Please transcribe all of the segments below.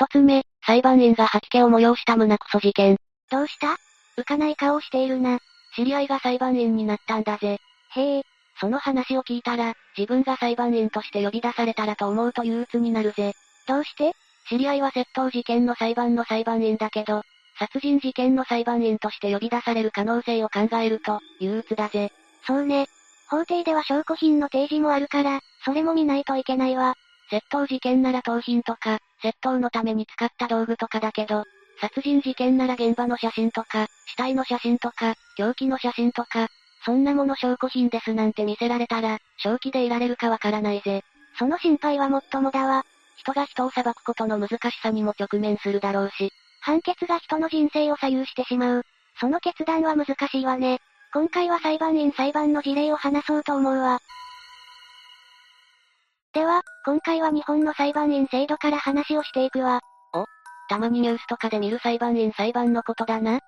一つ目、裁判員が吐き気を催した胸クソ事件。どうした？浮かない顔をしているな。知り合いが裁判員になったんだぜ。へえ、その話を聞いたら、自分が裁判員として呼び出されたらと思うと憂鬱になるぜ。どうして？知り合いは窃盗事件の裁判の裁判員だけど、殺人事件の裁判員として呼び出される可能性を考えると、憂鬱だぜ。そうね。法廷では証拠品の提示もあるから、それも見ないといけないわ。窃盗事件なら盗品とか、窃盗のために使った道具とかだけど、殺人事件なら現場の写真とか、死体の写真とか、凶器の写真とか、そんなもの証拠品ですなんて見せられたら、正気でいられるかわからないぜ。その心配はもっともだわ。人が人を裁くことの難しさにも直面するだろうし、判決が人の人生を左右してしまう。その決断は難しいわね。今回は裁判員裁判の事例を話そうと思うわ。では、今回は日本の裁判員制度から話をしていくわ。たまにニュースとかで見る裁判員裁判のことだな。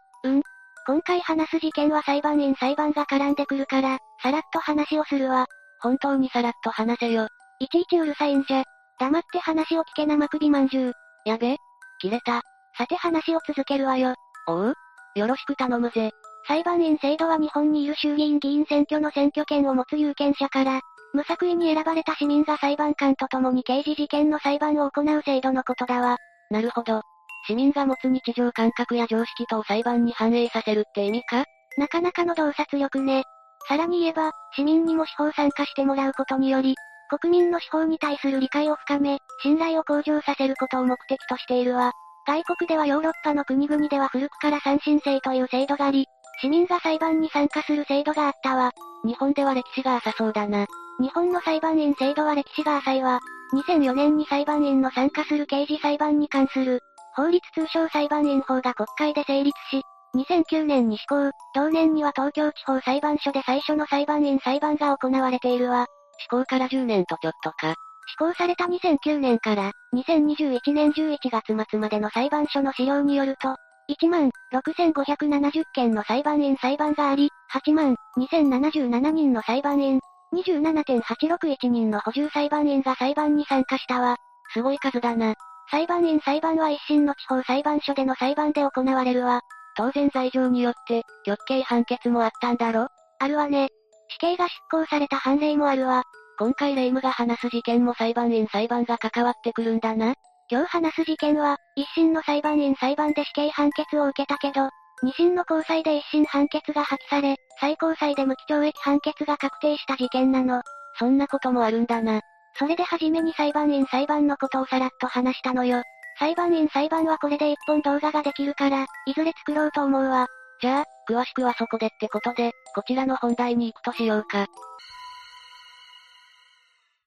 今回話す事件は裁判員裁判が絡んでくるから、さらっと話をするわ。本当にさらっと話せよ。いちいちうるさいんじゃ。黙って話を聞け生首まんじゅう。やべ切れた。さて話を続けるわよ。おうよろしく頼むぜ。裁判員制度は日本にいる衆議院議員選挙の選挙権を持つ有権者から、無作為に選ばれた市民が裁判官と共に刑事事件の裁判を行う制度のことだわ。なるほど。市民が持つ日常感覚や常識とを裁判に反映させるって意味か？なかなかの洞察力ね。さらに言えば、市民にも司法参加してもらうことにより、国民の司法に対する理解を深め、信頼を向上させることを目的としているわ。外国ではヨーロッパの国々では古くから三審制という制度があり、市民が裁判に参加する制度があったわ。日本では歴史が浅そうだな。日本の裁判員制度は歴史が浅いわ。2004年に裁判員の参加する刑事裁判に関する、法律通称裁判員法が国会で成立し、2009年に施行、同年には東京地方裁判所で最初の裁判員裁判が行われているわ。施行から10年とちょっとか。施行された2009年から、2021年11月末までの裁判所の資料によると、1万6570件の裁判員裁判があり、8万2077人の裁判員、27.861人の補充裁判員が裁判に参加したわ。すごい数だな。裁判員裁判は一審の地方裁判所での裁判で行われるわ。当然罪状によって、極刑判決もあったんだろ？あるわね。死刑が執行された判例もあるわ。今回霊夢が話す事件も裁判員裁判が関わってくるんだな。今日話す事件は、一審の裁判員裁判で死刑判決を受けたけど、二審の高裁で一審判決が破棄され、最高裁で無期懲役判決が確定した事件なの。そんなこともあるんだな。それで初めに裁判員裁判のことをさらっと話したのよ。裁判員裁判はこれで一本動画ができるから、いずれ作ろうと思うわ。じゃあ、詳しくはそこでってことで、こちらの本題に行くとしようか。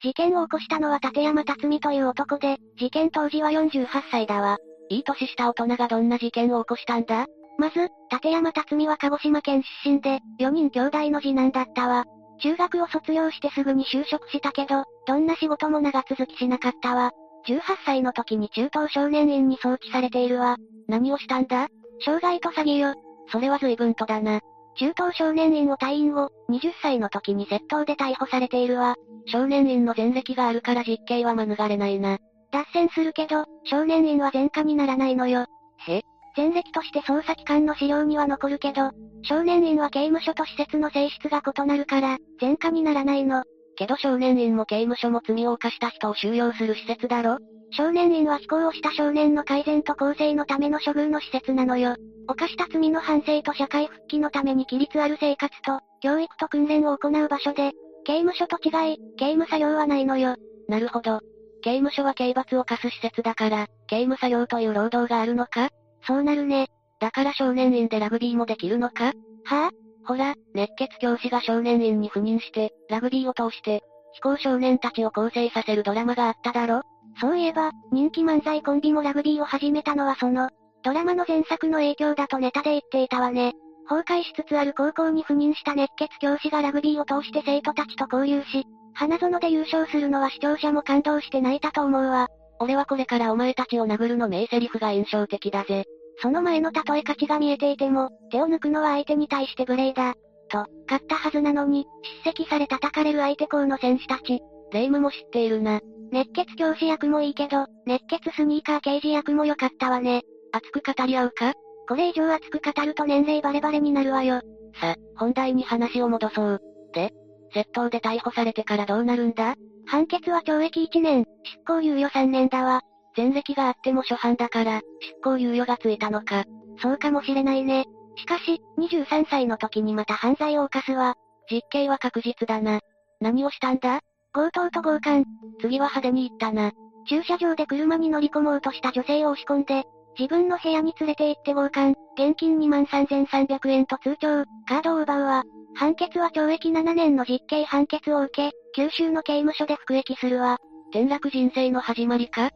事件を起こしたのは立山辰巳という男で、事件当時は48歳だわ。いい年した大人がどんな事件を起こしたんだ？まず、立山辰巳は鹿児島県出身で、4人兄弟の次男だったわ。中学を卒業してすぐに就職したけど、どんな仕事も長続きしなかったわ。18歳の時に中等少年院に送致されているわ。何をしたんだ？傷害と詐欺よ。それは随分とだな。中等少年院を退院後、20歳の時に窃盗で逮捕されているわ。少年院の前歴があるから実刑は免れないな。脱線するけど、少年院は前科にならないのよ。へ？前歴として捜査機関の資料には残るけど、少年院は刑務所と施設の性質が異なるから、前科にならないの。けど少年院も刑務所も罪を犯した人を収容する施設だろ？少年院は非行をした少年の改善と更生のための処遇の施設なのよ。犯した罪の反省と社会復帰のために規律ある生活と、教育と訓練を行う場所で、刑務所と違い、刑務作業はないのよ。なるほど。刑務所は刑罰を課す施設だから、刑務作業という労働があるのか？そうなるね。だから少年院でラグビーもできるのか？はぁ、ほら、熱血教師が少年院に赴任して、ラグビーを通して、非行少年たちを構成させるドラマがあっただろ？そういえば、人気漫才コンビもラグビーを始めたのはその、ドラマの前作の影響だとネタで言っていたわね。崩壊しつつある高校に赴任した熱血教師がラグビーを通して生徒たちと交流し、花園で優勝するのは視聴者も感動して泣いたと思うわ。俺はこれからお前たちを殴るの名セリフが印象的だぜ。その前の例え価値が見えていても、手を抜くのは相手に対して無礼だ。と、勝ったはずなのに、叱責され叩かれる相手校の選手たち。霊夢も知っているな。熱血教師役もいいけど、熱血スニーカー刑事役も良かったわね。熱く語り合うか？これ以上熱く語ると年齢バレバレになるわよ。さ、本題に話を戻そう。で、窃盗で逮捕されてからどうなるんだ？判決は懲役1年、執行猶予3年だわ。前歴があっても初犯だから、執行猶予がついたのか。そうかもしれないね。しかし、23歳の時にまた犯罪を犯すわ。実刑は確実だな。何をしたんだ？強盗と強姦。次は派手に行ったな。駐車場で車に乗り込もうとした女性を押し込んで、自分の部屋に連れて行って強姦、現金23,300円と通帳、カードを奪うわ。判決は懲役7年の実刑判決を受け、九州の刑務所で服役するわ。転落人生の始まりか？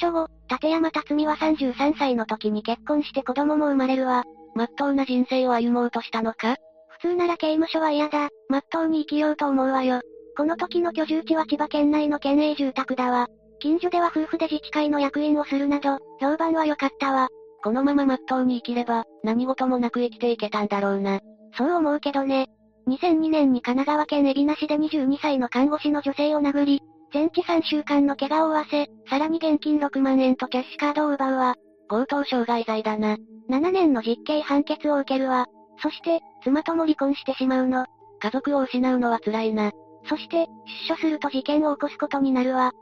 出所後、立山辰巳は33歳の時に結婚して子供も生まれるわ。まっとうな人生を歩もうとしたのか？普通なら刑務所は嫌だ、まっとうに生きようと思うわよ。この時の居住地は千葉県内の県営住宅だわ。近所では夫婦で自治会の役員をするなど、評判は良かったわ。このまままっとうに生きれば、何事もなく生きていけたんだろうな。そう思うけどね。2002年に神奈川県海老名市で22歳の看護師の女性を殴り、全治3週間の怪我を負わせ、さらに現金6万円とキャッシュカードを奪うわ。強盗傷害罪だな。7年の実刑判決を受けるわ。そして、妻とも離婚してしまうの。家族を失うのは辛いな。そして、出所すると事件を起こすことになるわ。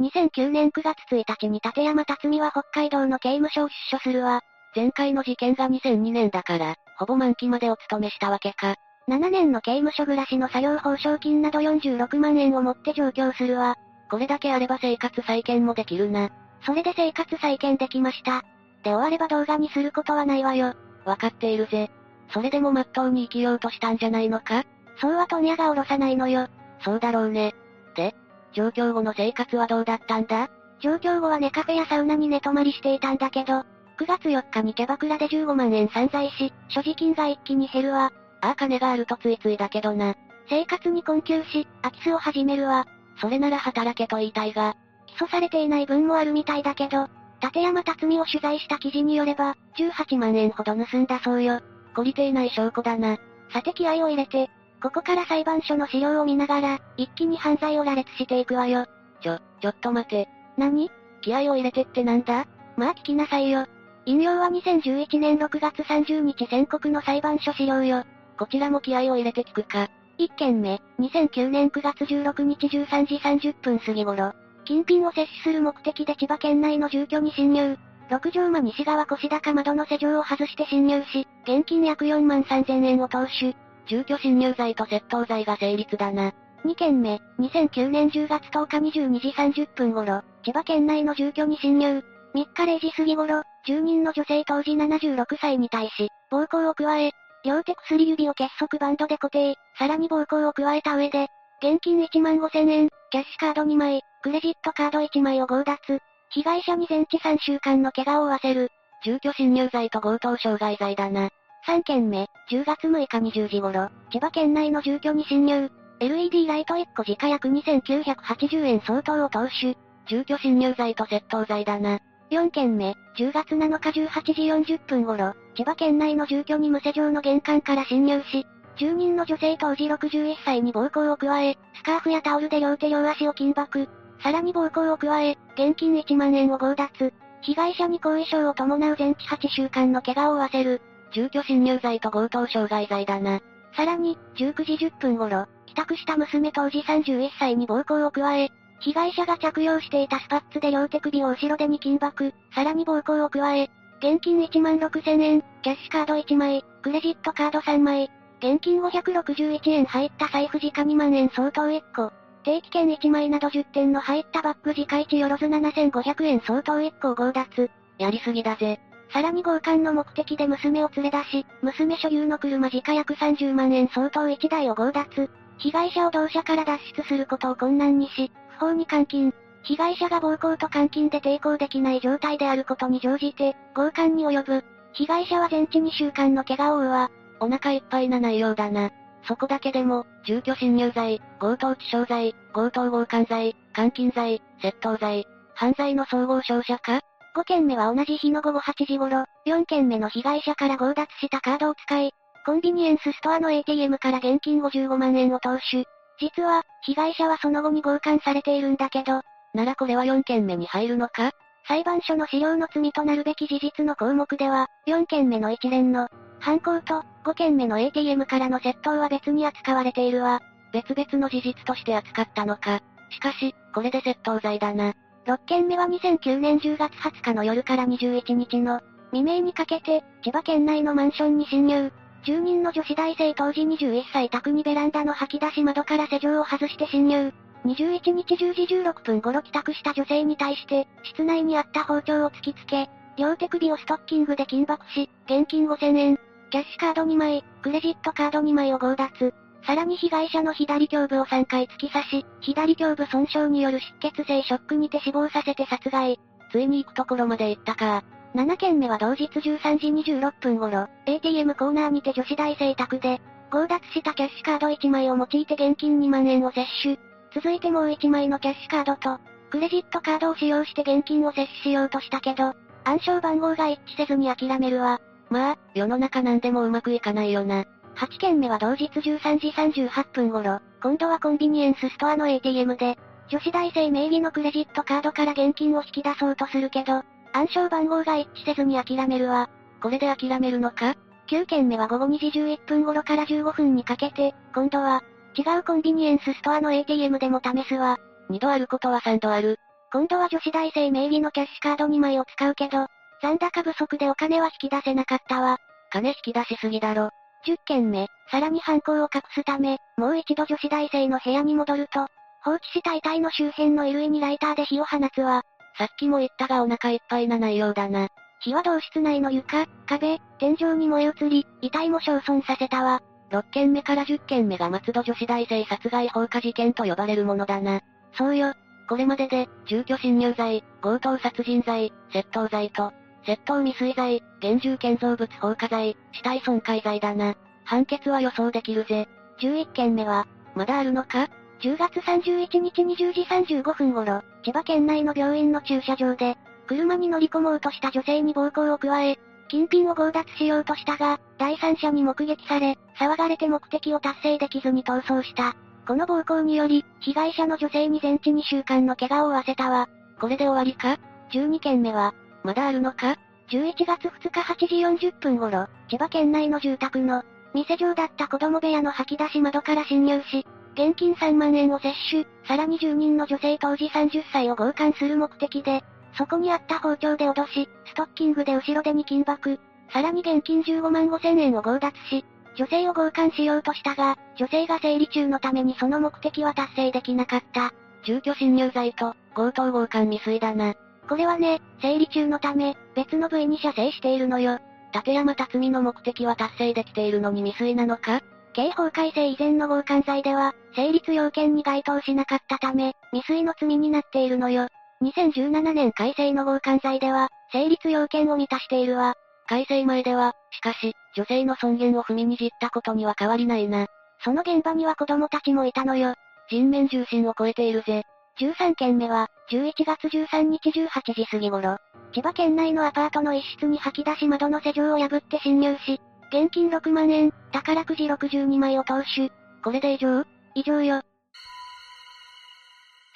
2009年9月1日に立山辰巳は北海道の刑務所を出所するわ。前回の事件が2002年だから、ほぼ満期までお勤めしたわけか。7年の刑務所暮らしの作業報奨金など46万円を持って上京するわ。これだけあれば生活再建もできるな。それで生活再建できました。で終われば動画にすることはないわよ。わかっているぜ。それでもまっとうに生きようとしたんじゃないのか？そうは問屋が下ろさないのよ。そうだろうね。で、上京後の生活はどうだったんだ？上京後はネカフェやサウナに寝泊まりしていたんだけど、9月4日にキャバクラで15万円散財し、所持金が一気に減るわ。ああ金があるとついついだけどな。生活に困窮し、空き巣を始めるわ。それなら働けと言いたいが。起訴されていない分もあるみたいだけど、立山辰巳を取材した記事によれば、18万円ほど盗んだそうよ。懲りていない証拠だな。さて気合を入れて、ここから裁判所の資料を見ながら、一気に犯罪を羅列していくわよ。ちょ、ちょっと待て。何？気合を入れてってなんだ？まあ聞きなさいよ。引用は2011年6月30日宣告の裁判所資料よ。こちらも気合を入れて聞くか。1件目、2009年9月16日13時30分過ぎ頃、金品を摂取する目的で千葉県内の住居に侵入。6畳間西側腰高窓の施錠を外して侵入し、現金約4万3000円を投手。住居侵入罪と窃盗罪が成立だな。2件目、2009年10月10日22時30分頃、千葉県内の住居に侵入。3日0時過ぎ頃、住人の女性当時76歳に対し、暴行を加え、両手薬指を結束バンドで固定、さらに暴行を加えた上で、現金1万5千円、キャッシュカード2枚、クレジットカード1枚を強奪。被害者に全治3週間の怪我を負わせる。住居侵入罪と強盗傷害罪だな。3件目、10月6日20時頃、千葉県内の住居に侵入。LED ライト1個時価約2980円相当を投手。住居侵入罪と窃盗罪だな。4件目、10月7日18時40分頃、千葉県内の住居に無施錠の玄関から侵入し、住人の女性当時61歳に暴行を加え、スカーフやタオルで両手両足を緊縛。さらに暴行を加え、現金1万円を強奪。被害者に後遺症を伴う全治8週間の怪我を負わせる。住居侵入罪と強盗傷害罪だな。さらに、19時10分頃、帰宅した娘当時31歳に暴行を加え、被害者が着用していたスパッツで両手首を後ろ手に緊縛、さらに暴行を加え、現金1万6千円、キャッシュカード1枚、クレジットカード3枚、現金561円入った財布時価2万円相当1個、定期券1枚など10点の入ったバッグ時価1よろず7500円相当1個を強奪。やりすぎだぜ。さらに強姦の目的で娘を連れ出し、娘所有の車時価約30万円相当1台を強奪。被害者を同社から脱出することを困難にし、不法に監禁。被害者が暴行と監禁で抵抗できない状態であることに乗じて、強姦に及ぶ。被害者は全治2週間の怪我を負うわ。お腹いっぱいな内容だな。そこだけでも、住居侵入罪、強盗致傷罪、強盗強姦罪、監禁罪、窃盗罪、犯罪の総合商社か ?5 件目は同じ日の午後8時頃、4件目の被害者から強奪したカードを使い、コンビニエンスストアの ATM から現金55万円を投手。実は、被害者はその後に強姦されているんだけど、ならこれは4件目に入るのか？裁判所の資料の罪となるべき事実の項目では、4件目の一連の犯行と5件目の ATM からの窃盗は別に扱われているわ。別々の事実として扱ったのか？しかし、これで窃盗罪だな。6件目は2009年10月20日の夜から21日の未明にかけて、千葉県内のマンションに侵入。住人の女子大生当時21歳宅にベランダの吐き出し窓から施錠を外して侵入。21日10時16分頃帰宅した女性に対して、室内にあった包丁を突きつけ、両手首をストッキングで緊縛し、現金5000円、キャッシュカード2枚、クレジットカード2枚を強奪。さらに被害者の左胸部を3回突き刺し、左胸部損傷による出血性ショックにて死亡させて殺害。ついに行くところまで行ったか。7件目は同日13時26分頃、ATM コーナーにて女子大生宅で、強奪したキャッシュカード1枚を用いて現金2万円を摂取。続いてもう1枚のキャッシュカードと、クレジットカードを使用して現金を摂取しようとしたけど、暗証番号が一致せずに諦めるわ。まあ、世の中なんでもうまくいかないよな。8件目は同日13時38分頃、今度はコンビニエンスストアの ATM で、女子大生名義のクレジットカードから現金を引き出そうとするけど、暗証番号が一致せずに諦めるわ。これで諦めるのか ?9 件目は午後2時11分頃から15分にかけて、今度は、違うコンビニエンスストアの ATM でも試すわ。2度あることは3度ある。今度は女子大生名義のキャッシュカード2枚を使うけど、残高不足でお金は引き出せなかったわ。金引き出しすぎだろ。10件目、さらに犯行を隠すため、もう一度女子大生の部屋に戻ると、放置した遺体の周辺の衣類にライターで火を放つわ。さっきも言ったがお腹いっぱいな内容だな。火は同室内の床、壁、天井に燃え移り、遺体も焼損させたわ。6件目から10件目が松戸女子大生殺害放火事件と呼ばれるものだな。そうよ。これまでで、住居侵入罪、強盗殺人罪、窃盗罪と、窃盗未遂罪、現住建造物放火罪、死体損壊罪だな。判決は予想できるぜ。11件目は、まだあるのか？?10 月31日20時35分頃、千葉県内の病院の駐車場で、車に乗り込もうとした女性に暴行を加え、金品を強奪しようとしたが、第三者に目撃され、騒がれて目的を達成できずに逃走した。この暴行により、被害者の女性に全治2週間の怪我を負わせたわ。これで終わりか ?12 件目は、まだあるのか ?11 月2日8時40分頃、千葉県内の住宅の、店上だった子供部屋の吐き出し窓から侵入し、現金3万円を摂取、さらに住人の女性当時30歳を強姦する目的で、そこにあった包丁で脅し、ストッキングで後ろ手に緊縛、さらに現金15万5千円を強奪し、女性を強姦しようとしたが、女性が生理中のためにその目的は達成できなかった。住居侵入罪と、強盗強姦未遂だな。これはね、生理中のため、別の部位に射精しているのよ。立山辰巳の目的は達成できているのに未遂なのか？刑法改正以前の強姦罪では、成立要件に該当しなかったため、未遂の罪になっているのよ。2017年改正の強姦罪では、成立要件を満たしているわ。改正前では、しかし、女性の尊厳を踏みにじったことには変わりないな。その現場には子供たちもいたのよ。人面重心を超えているぜ。13件目は、11月13日18時過ぎ頃、千葉県内のアパートの一室に吐き出し窓の施錠を破って侵入し、現金6万円、宝くじ62枚を投手。これで以上？以上よ。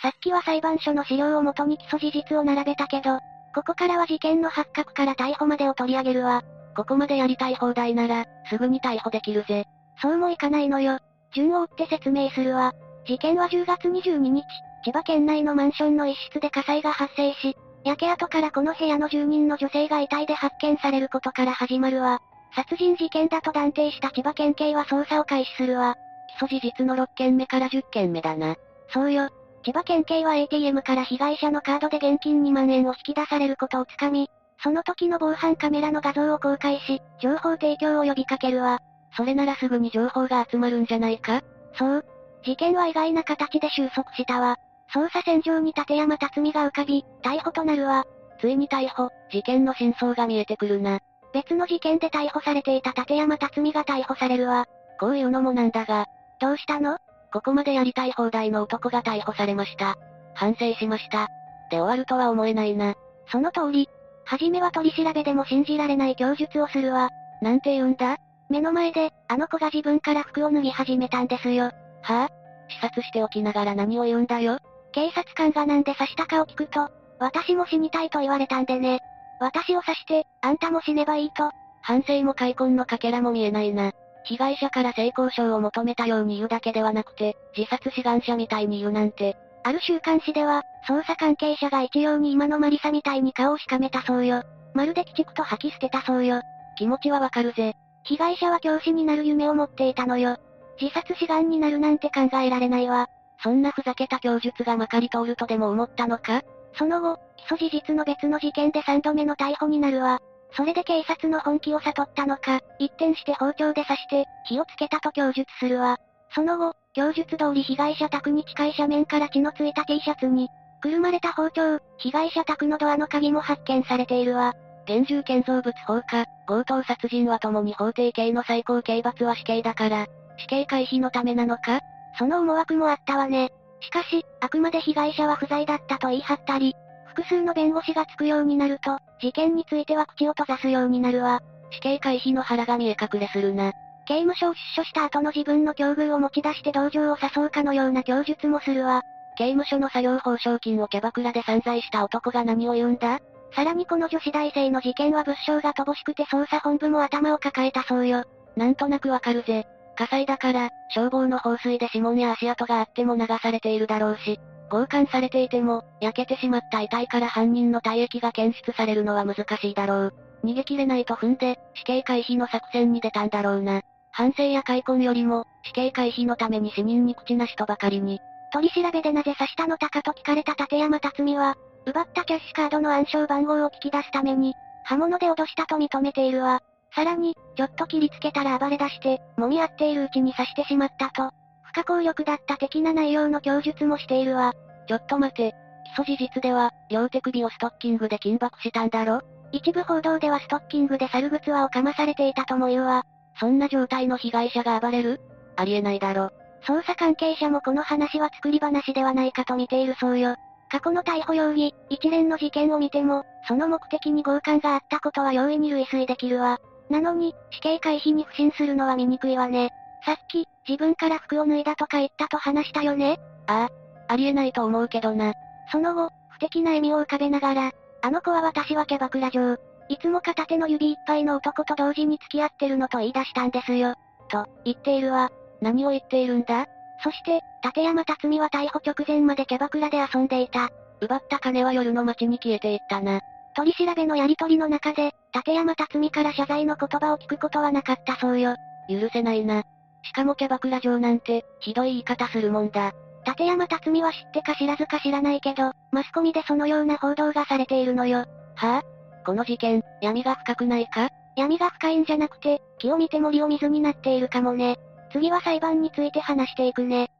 さっきは裁判所の資料をもとに基礎事実を並べたけど、ここからは事件の発覚から逮捕までを取り上げるわ。ここまでやりたい放題なら、すぐに逮捕できるぜ。そうもいかないのよ。順を追って説明するわ。事件は10月22日、千葉県内のマンションの一室で火災が発生し、焼け跡からこの部屋の住人の女性が遺体で発見されることから始まるわ。殺人事件だと断定した千葉県警は捜査を開始するわ。基礎事実の6件目から10件目だな。そうよ。千葉県警は ATM から被害者のカードで現金2万円を引き出されることをつかみ、その時の防犯カメラの画像を公開し、情報提供を呼びかけるわ。それならすぐに情報が集まるんじゃないか？そう。事件は意外な形で収束したわ。捜査線上に立山辰巳が浮かび、逮捕となるわ。ついに逮捕、事件の真相が見えてくるな。別の事件で逮捕されていた立山辰巳が逮捕されるわ。こういうのもなんだが。どうしたの？ここまでやりたい放題の男が逮捕されました。反省しました。で終わるとは思えないな。その通り。はじめは取り調べでも信じられない供述をするわ。なんて言うんだ？目の前で、あの子が自分から服を脱ぎ始めたんですよ。はぁ、視察しておきながら何を言うんだよ？警察官がなんで刺したかを聞くと、私も死にたいと言われたんでね。私を刺して、あんたも死ねばいいと。反省も開墾のかけらも見えないな。被害者から性交渉を求めたように言うだけではなくて、自殺志願者みたいに言うなんて。ある週刊誌では、捜査関係者が一様に今のマリサみたいに顔をしかめたそうよ。まるで鬼畜と吐き捨てたそうよ。気持ちはわかるぜ。被害者は教師になる夢を持っていたのよ。自殺志願になるなんて考えられないわ。そんなふざけた供述がまかり通るとでも思ったのか？その後、起訴事実の別の事件で3度目の逮捕になるわ。それで警察の本気を悟ったのか、一転して包丁で刺して、火をつけたと供述するわ。その後、供述通り被害者宅に近い斜面から血のついた T シャツに、くるまれた包丁、被害者宅のドアの鍵も発見されているわ。現住建造物放火、強盗殺人は共に法定刑の最高刑罰は死刑だから、死刑回避のためなのか？その思惑もあったわね。しかし、あくまで被害者は不在だったと言い張ったり、複数の弁護士がつくようになると、事件については口を閉ざすようになるわ。死刑回避の腹が見え隠れするな。刑務所を出所した後の自分の境遇を持ち出して同情を誘うかのような供述もするわ。刑務所の作業報奨金をキャバクラで散財した男が何を言うんだ？さらにこの女子大生の事件は物証が乏しくて捜査本部も頭を抱えたそうよ。なんとなくわかるぜ。火災だから、消防の放水で指紋や足跡があっても流されているだろうし、強姦されていても、焼けてしまった遺体から犯人の体液が検出されるのは難しいだろう。逃げ切れないと踏んで、死刑回避の作戦に出たんだろうな。反省や開墾よりも、死刑回避のために死人に口なしとばかりに。取り調べでなぜ刺したのたかと聞かれた立山辰巳は、奪ったキャッシュカードの暗証番号を聞き出すために、刃物で脅したと認めているわ。さらに、ちょっと切りつけたら暴れ出して、揉み合っているうちに刺してしまったと、不可抗力だった的な内容の供述もしているわ。ちょっと待て。基礎事実では、両手首をストッキングで緊縛したんだろ？一部報道ではストッキングで猿靴輪をかまされていたとも言うわ。そんな状態の被害者が暴れる？ありえないだろ。捜査関係者もこの話は作り話ではないかと見ているそうよ。過去の逮捕容疑、一連の事件を見ても、その目的に強姦があったことは容易に類推できるわ。なのに、死刑回避に不信するのは醜いわね。さっき、自分から服を脱いだとか言ったと話したよね？ああ、ありえないと思うけどな。その後、不敵な笑みを浮かべながら、あの子は私はキャバクラ嬢。いつも片手の指いっぱいの男と同時に付き合ってるのと言い出したんですよ。と、言っているわ。何を言っているんだ？そして、立山辰巳は逮捕直前までキャバクラで遊んでいた。奪った金は夜の街に消えていったな。取り調べのやりとりの中で、立山辰巳から謝罪の言葉を聞くことはなかったそうよ。許せないな。しかもキャバクラ嬢なんて、ひどい言い方するもんだ。立山辰巳は知ってか知らずか知らないけど、マスコミでそのような報道がされているのよ。はぁ、あ、この事件、闇が深くないか？闇が深いんじゃなくて、木を見て森を水になっているかもね。次は裁判について話していくね。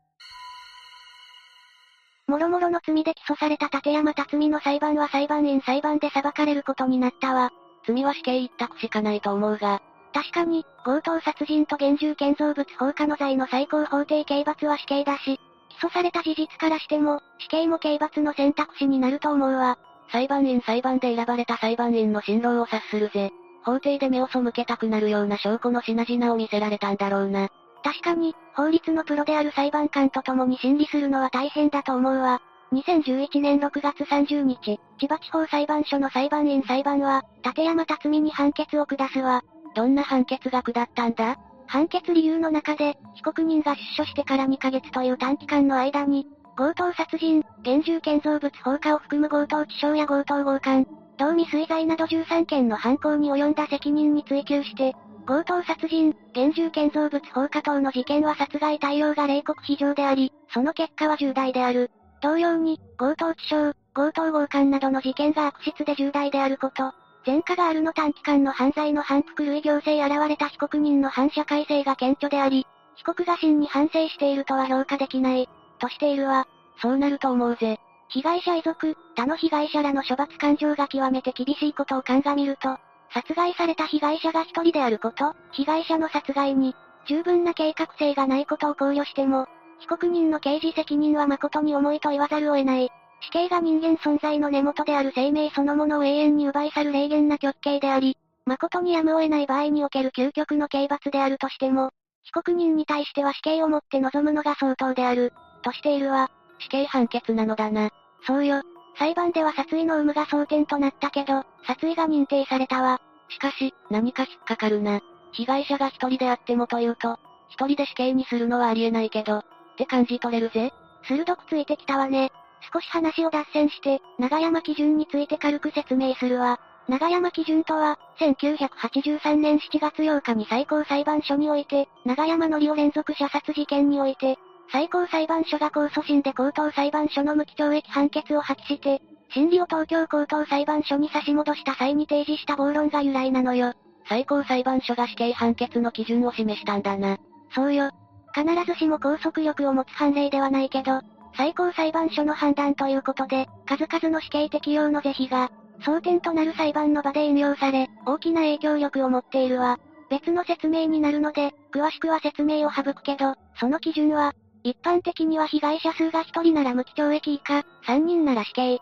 もろもろの罪で起訴された立山辰巳の裁判は裁判員裁判で裁かれることになったわ。罪は死刑一択しかないと思うが。確かに、強盗殺人と現住建造物放火の罪の最高法定刑罰は死刑だし、起訴された事実からしても、死刑も刑罰の選択肢になると思うわ。裁判員裁判で選ばれた裁判員の辛労を察するぜ。法廷で目を背けたくなるような証拠の品々を見せられたんだろうな。確かに、法律のプロである裁判官と共に審理するのは大変だと思うわ。2011年6月30日、千葉地方裁判所の裁判員裁判は、立山辰巳に判決を下すわ。どんな判決が下ったんだ？判決理由の中で、被告人が出所してから2ヶ月という短期間の間に、強盗殺人、現住建造物放火を含む強盗致傷や強盗強姦、同未遂罪など13件の犯行に及んだ責任に追及して、強盗殺人、現住建造物放火等の事件は殺害対応が冷酷非常であり、その結果は重大である。同様に、強盗致傷、強盗強姦などの事件が悪質で重大であること、前科があるの短期間の犯罪の反復類行政現れた被告人の反社会性が顕著であり、被告が真に反省しているとは評価できない、としているわ。そうなると思うぜ。被害者遺族、他の被害者らの処罰感情が極めて厳しいことを鑑みると、殺害された被害者が一人であること、被害者の殺害に、十分な計画性がないことを考慮しても、被告人の刑事責任は誠に重いと言わざるを得ない。死刑が人間存在の根元である生命そのものを永遠に奪い去る霊言な極刑であり、誠にやむを得ない場合における究極の刑罰であるとしても、被告人に対しては死刑をもって臨むのが相当である、としているわ。死刑判決なのだな。そうよ。裁判では殺意の有無が争点となったけど、殺意が認定されたわ。しかし、何か引っかかるな。被害者が一人であってもというと、一人で死刑にするのはありえないけど、って感じ取れるぜ。鋭くついてきたわね。少し話を脱線して、長山基準について軽く説明するわ。長山基準とは、1983年7月8日に最高裁判所において、長山のりを連続射殺事件において、最高裁判所が控訴審で高等裁判所の無期懲役判決を破棄して、審理を東京高等裁判所に差し戻した際に提示した暴論が由来なのよ。最高裁判所が死刑判決の基準を示したんだな。そうよ。必ずしも拘束力を持つ判例ではないけど、最高裁判所の判断ということで、数々の死刑適用の是非が、争点となる裁判の場で引用され、大きな影響力を持っているわ。別の説明になるので、詳しくは説明を省くけど、その基準は、一般的には被害者数が1人なら無期懲役以下、3人なら死刑、2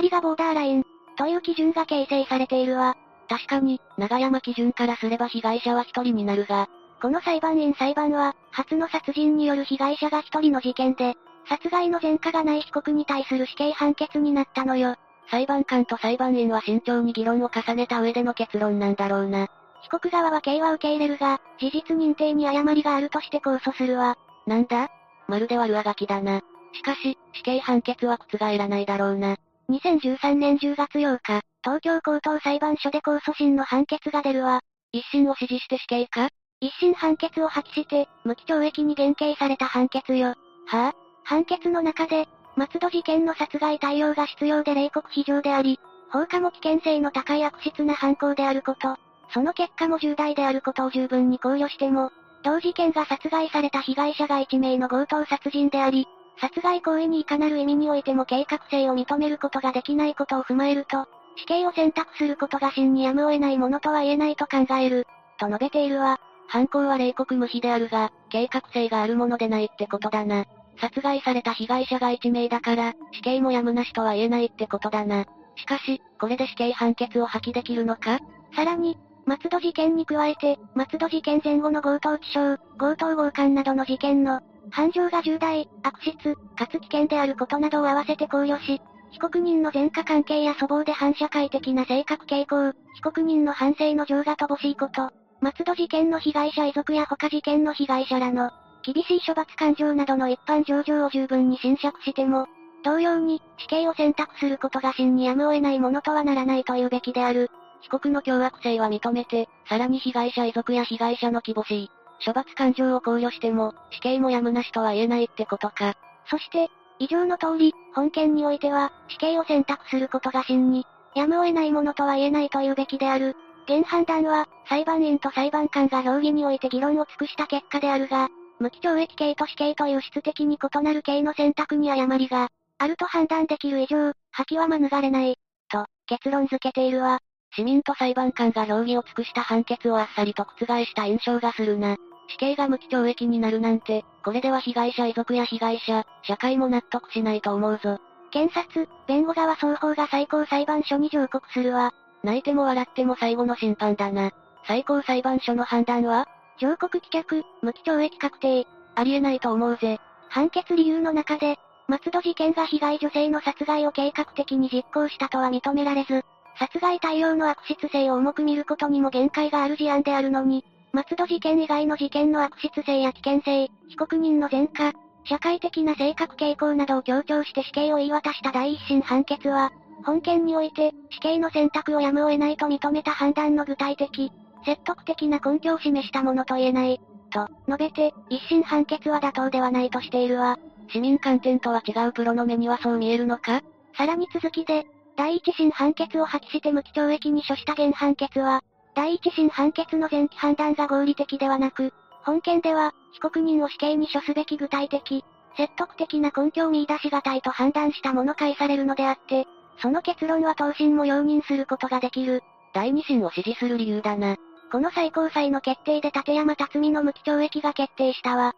人がボーダーライン、という基準が形成されているわ。確かに、長山基準からすれば被害者は1人になるが、この裁判員裁判は、初の殺人による被害者が1人の事件で、殺害の前科がない被告に対する死刑判決になったのよ。裁判官と裁判員は慎重に議論を重ねた上での結論なんだろうな。被告側は刑は受け入れるが、事実認定に誤りがあるとして控訴するわ。なんだ？まるで悪あがきだな。しかし、死刑判決は覆らないだろうな。2013年10月8日、東京高等裁判所で控訴審の判決が出るわ。一審を支持して死刑か？一審判決を破棄して、無期懲役に減刑された判決よ。はぁ、あ、判決の中で、松戸事件の殺害対応が必要で冷酷非常であり、放火も危険性の高い悪質な犯行であること、その結果も重大であることを十分に考慮しても、同事件が殺害された被害者が1名の強盗殺人であり、殺害行為にいかなる意味においても計画性を認めることができないことを踏まえると、死刑を選択することが真にやむを得ないものとは言えないと考える、と述べているわ。犯行は冷酷無比であるが、計画性があるものでないってことだな。殺害された被害者が1名だから、死刑もやむなしとは言えないってことだな。しかし、これで死刑判決を破棄できるのか？さらに、松戸事件に加えて、松戸事件前後の強盗致傷、強盗強姦などの事件の、犯情が重大、悪質、かつ危険であることなどを合わせて考慮し、被告人の前科関係や粗暴で反社会的な性格傾向、被告人の反省の情が乏しいこと、松戸事件の被害者遺族や他事件の被害者らの、厳しい処罰感情などの一般上場を十分に侵釈しても、同様に、死刑を選択することが真にやむを得ないものとはならないというべきである。被告の凶悪性は認めて、さらに被害者遺族や被害者の希望し、処罰感情を考慮しても、死刑もやむなしとは言えないってことか。そして、以上の通り、本件においては、死刑を選択することが真に、やむを得ないものとは言えないというべきである。現判断は、裁判員と裁判官が評議において議論を尽くした結果であるが、無期懲役刑と死刑という質的に異なる刑の選択に誤りが、あると判断できる以上、破棄は免れない、と、結論付けているわ。市民と裁判官が評議を尽くした判決をあっさりと覆した印象がするな。死刑が無期懲役になるなんて、これでは被害者遺族や被害者、社会も納得しないと思うぞ。検察、弁護側双方が最高裁判所に上告するわ。泣いても笑っても最後の審判だな。最高裁判所の判断は上告棄却、無期懲役確定。ありえないと思うぜ。判決理由の中で、松戸事件が被害女性の殺害を計画的に実行したとは認められず、殺害対応の悪質性を重く見ることにも限界がある事案であるのに、松戸事件以外の事件の悪質性や危険性、被告人の前科、社会的な性格傾向などを強調して死刑を言い渡した第一審判決は、本件において、死刑の選択をやむを得ないと認めた判断の具体的、説得的な根拠を示したものと言えない、と、述べて、一審判決は妥当ではないとしているわ。市民観点とは違うプロの目にはそう見えるのか？さらに続きで、第一審判決を破棄して無期懲役に処した現判決は、第一審判決の前期判断が合理的ではなく、本件では、被告人を死刑に処すべき具体的、説得的な根拠を見出しがたいと判断したもの返されるのであって、その結論は当審も容認することができる。第二審を支持する理由だな。この最高裁の決定で立山辰巳の無期懲役が決定したわ。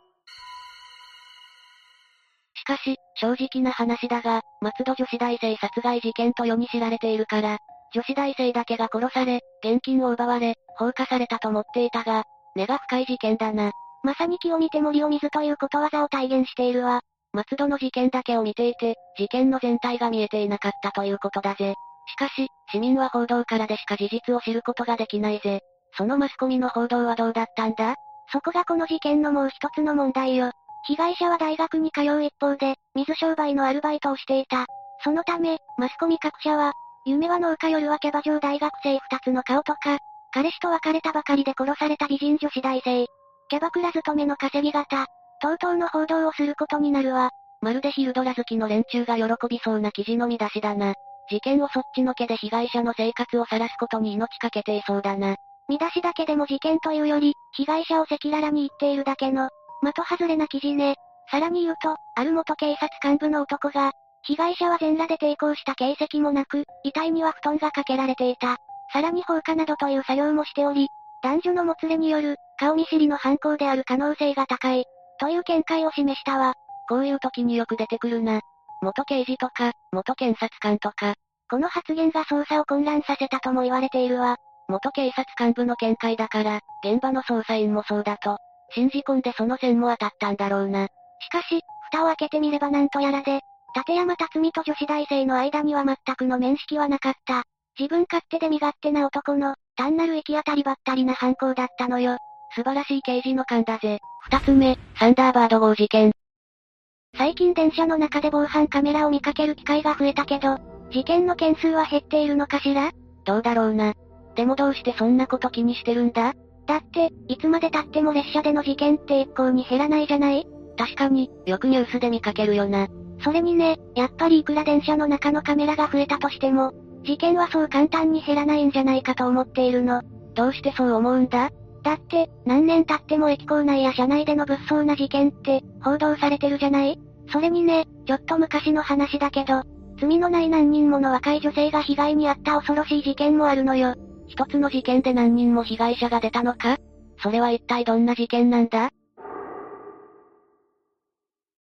しかし、正直な話だが、松戸女子大生殺害事件と世に知られているから、女子大生だけが殺され、現金を奪われ、放火されたと思っていたが、根が深い事件だな。まさに木を見て森を見ずということわざを体現しているわ。松戸の事件だけを見ていて、事件の全体が見えていなかったということだぜ。しかし、市民は報道からでしか事実を知ることができないぜ。そのマスコミの報道はどうだったんだ？そこがこの事件のもう一つの問題よ。被害者は大学に通う一方で、水商売のアルバイトをしていた。そのため、マスコミ各社は、夢は農家夜はキャバ嬢大学生二つの顔とか、彼氏と別れたばかりで殺された美人女子大生、キャバクラ勤めの稼ぎ方、等々の報道をすることになるわ。まるでヒルドラ好きの連中が喜びそうな記事の見出しだな。事件をそっちのけで被害者の生活を晒すことに命かけていそうだな。見出しだけでも事件というより、被害者を赤裸々に言っているだけの、的外れな記事ね。さらに言うと、ある元警察幹部の男が、被害者は全裸で抵抗した形跡もなく、遺体には布団がかけられていた。さらに放火などという作業もしており、男女のもつれによる、顔見知りの犯行である可能性が高い、という見解を示したわ。こういう時によく出てくるな。元刑事とか、元検察官とか。この発言が捜査を混乱させたとも言われているわ。元警察幹部の見解だから、現場の捜査員もそうだと。信じ込んでその線も当たったんだろうな。しかし、蓋を開けてみればなんとやらで、立山辰巳と女子大生の間には全くの面識はなかった。自分勝手で身勝手な男の、単なる行き当たりばったりな犯行だったのよ。素晴らしい刑事の勘だぜ。二つ目、サンダーバード号事件。最近電車の中で防犯カメラを見かける機会が増えたけど、事件の件数は減っているのかしら？どうだろうな。でもどうしてそんなこと気にしてるんだ？だって、いつまで経っても列車での事件って一向に減らないじゃない？確かに、よくニュースで見かけるよな。それにね、やっぱりいくら電車の中のカメラが増えたとしても、事件はそう簡単に減らないんじゃないかと思っているの。どうしてそう思うんだ？だって、何年経っても駅構内や車内での物騒な事件って、報道されてるじゃない？それにね、ちょっと昔の話だけど、罪のない何人もの若い女性が被害に遭った恐ろしい事件もあるのよ。一つの事件で何人も被害者が出たのか？それは一体どんな事件なんだ？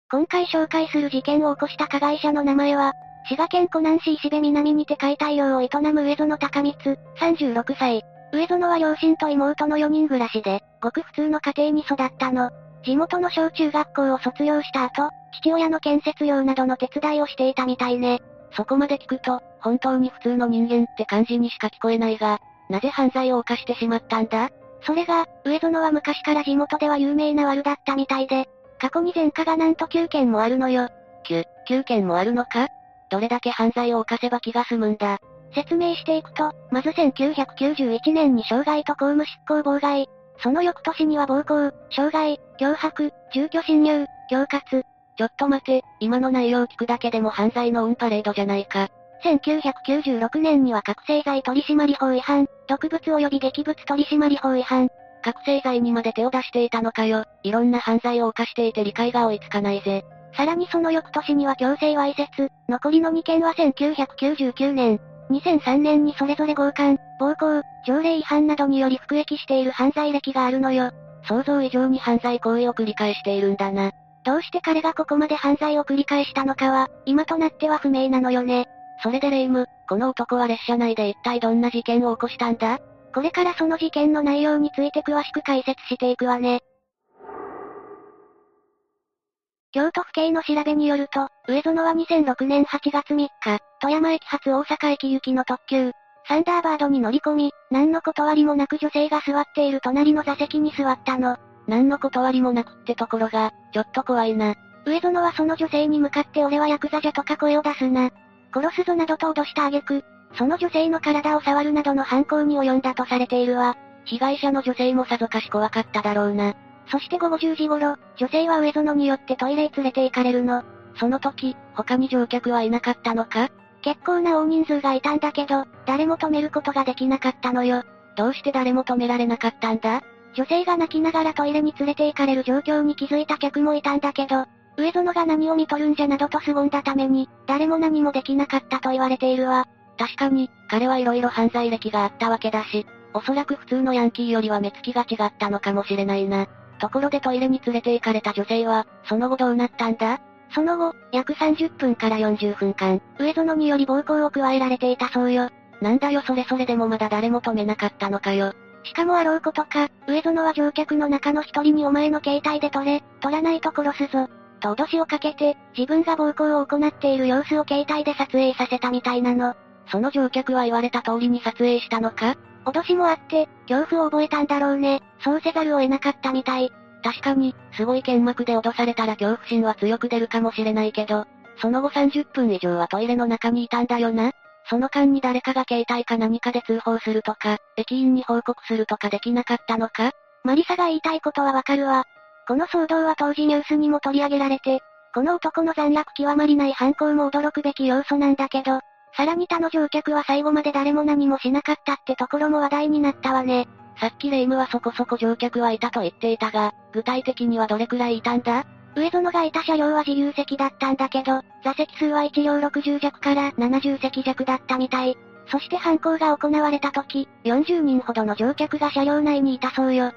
今回紹介する事件を起こした加害者の名前は、滋賀県湖南市石部南にて解体業を営む上園高光、36歳。上園は両親と妹の4人暮らしで、ごく普通の家庭に育ったの。地元の小中学校を卒業した後、父親の建設業などの手伝いをしていたみたいね。そこまで聞くと、本当に普通の人間って感じにしか聞こえないが、なぜ犯罪を犯してしまったんだ？それが、上園は昔から地元では有名な悪だったみたいで、過去に前科がなんと9件もあるのよ。9、9件もあるのか？どれだけ犯罪を犯せば気が済むんだ？説明していくと、まず1991年に傷害と公務執行妨害、その翌年には暴行、傷害、脅迫、住居侵入、恐喝。ちょっと待て、今の内容を聞くだけでも犯罪のオンパレードじゃないか。1996年には覚醒剤取締法違反、毒物及び劇物取締法違反。覚醒剤にまで手を出していたのかよ。いろんな犯罪を犯していて理解が追いつかないぜ。さらにその翌年には強制わいせつ、残りの2件は1999年、2003年にそれぞれ強姦、暴行、条例違反などにより服役している犯罪歴があるのよ。想像以上に犯罪行為を繰り返しているんだな。どうして彼がここまで犯罪を繰り返したのかは、今となっては不明なのよね。それでレイム、この男は列車内で一体どんな事件を起こしたんだ？これからその事件の内容について詳しく解説していくわね。京都府警の調べによると、上園は2006年8月3日、富山駅発大阪駅行きの特急、サンダーバードに乗り込み、何の断りもなく女性が座っている隣の座席に座ったの。何の断りもなくってところが、ちょっと怖いな。上園はその女性に向かって俺はヤクザじゃとか声を出すな。殺すぞなどと脅した挙句、その女性の体を触るなどの犯行に及んだとされているわ。被害者の女性もさぞかし怖かっただろうな。そして午後10時頃、女性は上園によってトイレへ連れて行かれるの。その時、他に乗客はいなかったのか？結構な大人数がいたんだけど、誰も止めることができなかったのよ。どうして誰も止められなかったんだ？女性が泣きながらトイレに連れて行かれる状況に気づいた客もいたんだけど、上園が何を見とるんじゃなどと凄んだために、誰も何もできなかったと言われているわ。確かに、彼は色々犯罪歴があったわけだし、おそらく普通のヤンキーよりは目つきが違ったのかもしれないな。ところでトイレに連れて行かれた女性は、その後どうなったんだ？その後、約30分から40分間、上園により暴行を加えられていたそうよ。なんだよそれそれでもまだ誰も止めなかったのかよ。しかもあろうことか、上園は乗客の中の一人にお前の携帯で撮れ、撮らないと殺すぞ。と脅しをかけて、自分が暴行を行っている様子を携帯で撮影させたみたいなの。その乗客は言われた通りに撮影したのか？脅しもあって、恐怖を覚えたんだろうね。そうせざるを得なかったみたい。確かに、すごい剣幕で脅されたら恐怖心は強く出るかもしれないけど、その後30分以上はトイレの中にいたんだよな。その間に誰かが携帯か何かで通報するとか、駅員に報告するとかできなかったのか？マリサが言いたいことはわかるわ。この騒動は当時ニュースにも取り上げられて、この男の残虐極まりない犯行も驚くべき要素なんだけど、さらに他の乗客は最後まで誰も何もしなかったってところも話題になったわね。さっきレイムはそこそこ乗客はいたと言っていたが、具体的にはどれくらいいたんだ？上園がいた車両は自由席だったんだけど、座席数は1両60弱から70席弱だったみたい。そして犯行が行われた時、40人ほどの乗客が車両内にいたそうよ。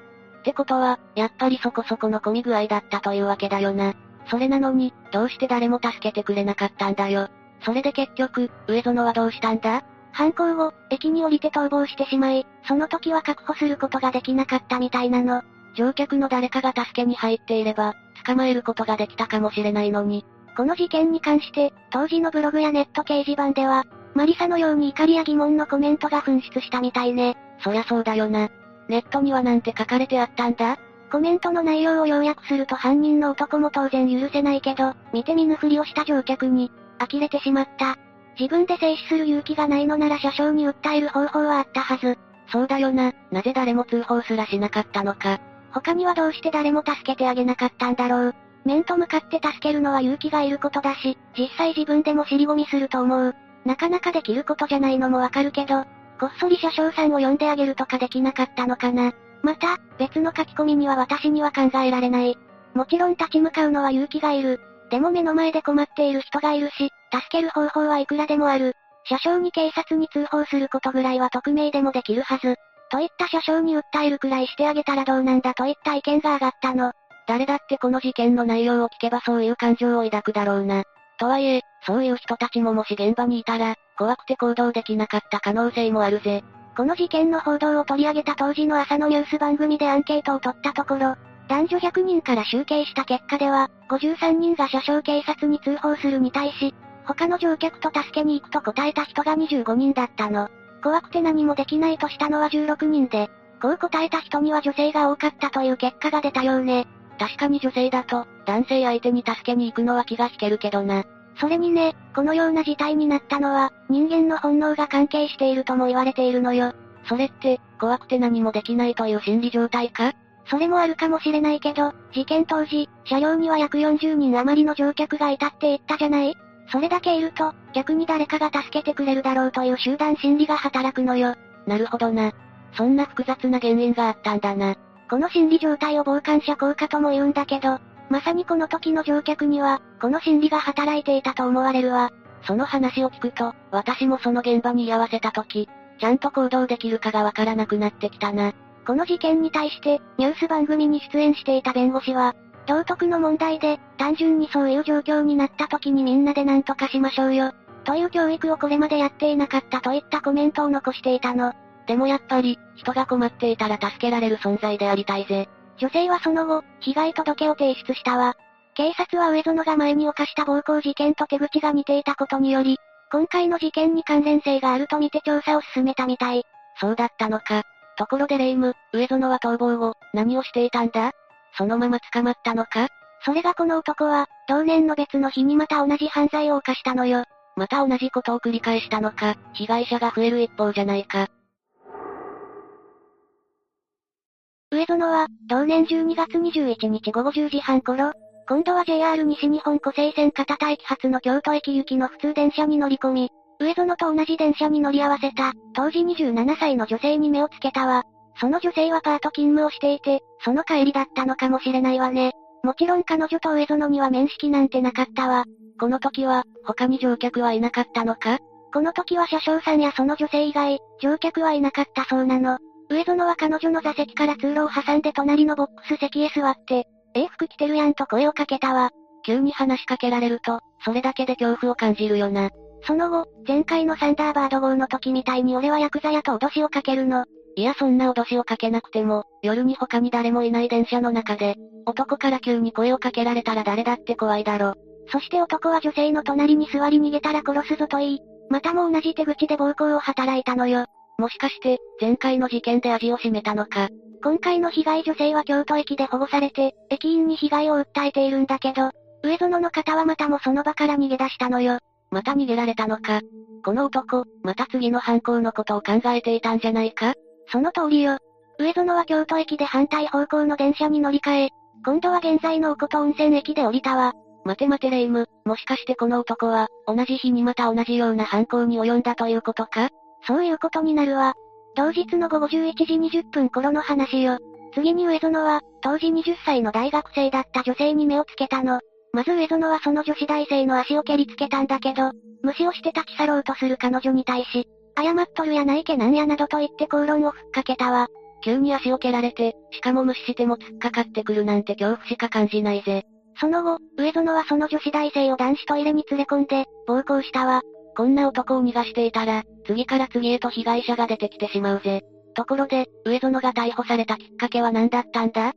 ってことは、やっぱりそこそこの混み具合だったというわけだよな。それなのに、どうして誰も助けてくれなかったんだよ。それで結局、上園はどうしたんだ？犯行後、駅に降りて逃亡してしまい、その時は確保することができなかったみたいなの。乗客の誰かが助けに入っていれば、捕まえることができたかもしれないのに。この事件に関して、当時のブログやネット掲示板では、マリサのように怒りや疑問のコメントが噴出したみたいね。そりゃそうだよな。ネットにはなんて書かれてあったんだ？コメントの内容を要約すると犯人の男も当然許せないけど、見て見ぬふりをした乗客に、呆れてしまった。自分で静止する勇気がないのなら車掌に訴える方法はあったはず。そうだよな、なぜ誰も通報すらしなかったのか。他にはどうして誰も助けてあげなかったんだろう。面と向かって助けるのは勇気がいることだし、実際自分でも尻込みすると思う。なかなかできることじゃないのもわかるけど、こっそり車掌さんを呼んであげるとかできなかったのかな。また、別の書き込みには私には考えられない。もちろん立ち向かうのは勇気がいる。でも目の前で困っている人がいるし、助ける方法はいくらでもある。車掌に警察に通報することぐらいは匿名でもできるはず。といった車掌に訴えるくらいしてあげたらどうなんだといった意見が上がったの。誰だってこの事件の内容を聞けばそういう感情を抱くだろうな。とはいえ、そういう人たちももし現場にいたら、怖くて行動できなかった可能性もあるぜ。この事件の報道を取り上げた当時の朝のニュース番組でアンケートを取ったところ、男女100人から集計した結果では、53人が車掌警察に通報するに対し、他の乗客と助けに行くと答えた人が25人だったの。怖くて何もできないとしたのは16人で、こう答えた人には女性が多かったという結果が出たようね。確かに女性だと、男性相手に助けに行くのは気が引けるけどな。それにね、このような事態になったのは、人間の本能が関係しているとも言われているのよ。それって、怖くて何もできないという心理状態か？それもあるかもしれないけど、事件当時、車両には約40人余りの乗客がいたって言ったじゃない？それだけいると、逆に誰かが助けてくれるだろうという集団心理が働くのよ。なるほどな。そんな複雑な原因があったんだな。この心理状態を傍観者効果とも言うんだけど、まさにこの時の乗客には、この心理が働いていたと思われるわ。その話を聞くと、私もその現場に居合わせた時、ちゃんと行動できるかがわからなくなってきたな。この事件に対して、ニュース番組に出演していた弁護士は、道徳の問題で、単純にそういう状況になった時にみんなで何とかしましょうよ。という教育をこれまでやっていなかったといったコメントを残していたの。でもやっぱり、人が困っていたら助けられる存在でありたいぜ。女性はその後、被害届を提出したわ。警察は上園が前に犯した暴行事件と手口が似ていたことにより、今回の事件に関連性があるとみて調査を進めたみたい。そうだったのか。ところでレイム、上園は逃亡後、何をしていたんだ？そのまま捕まったのか？それがこの男は、同年の別の日にまた同じ犯罪を犯したのよ。また同じことを繰り返したのか、被害者が増える一方じゃないか。上園は、同年12月21日午後10時半頃、今度は JR 西日本湖西線片田駅発の京都駅行きの普通電車に乗り込み、上園と同じ電車に乗り合わせた、当時27歳の女性に目をつけたわ。その女性はパート勤務をしていて、その帰りだったのかもしれないわね。もちろん彼女と上園には面識なんてなかったわ。この時は、他に乗客はいなかったのか？この時は車掌さんやその女性以外、乗客はいなかったそうなの。上園は彼女の座席から通路を挟んで隣のボックス席へ座って、え服着てるやんと声をかけたわ。急に話しかけられると、それだけで恐怖を感じるよな。その後、前回のサンダーバード号の時みたいに俺はヤクザやと脅しをかけるの。いやそんな脅しをかけなくても、夜に他に誰もいない電車の中で、男から急に声をかけられたら誰だって怖いだろ。そして男は女性の隣に座り逃げたら殺すぞと言い、またも同じ手口で暴行を働いたのよ。もしかして、前回の事件で味を占めたのか。今回の被害女性は京都駅で保護されて、駅員に被害を訴えているんだけど、上園の方はまたもその場から逃げ出したのよ。また逃げられたのか。この男、また次の犯行のことを考えていたんじゃないか？その通りよ。上園は京都駅で反対方向の電車に乗り換え、今度は現在のおこと温泉駅で降りたわ。待て待てレイム、もしかしてこの男は、同じ日にまた同じような犯行に及んだということか？そういうことになるわ。同日の午後11時20分頃の話よ。次に上園は、当時20歳の大学生だった女性に目をつけたの。まず上園はその女子大生の足を蹴りつけたんだけど、無視をして立ち去ろうとする彼女に対し、謝っとるやないけなんやなどと言って口論をふっかけたわ。急に足を蹴られて、しかも無視しても突っかかってくるなんて恐怖しか感じないぜ。その後、上園はその女子大生を男子トイレに連れ込んで、暴行したわ。こんな男を逃がしていたら、次から次へと被害者が出てきてしまうぜ。ところで、上園が逮捕されたきっかけは何だったんだ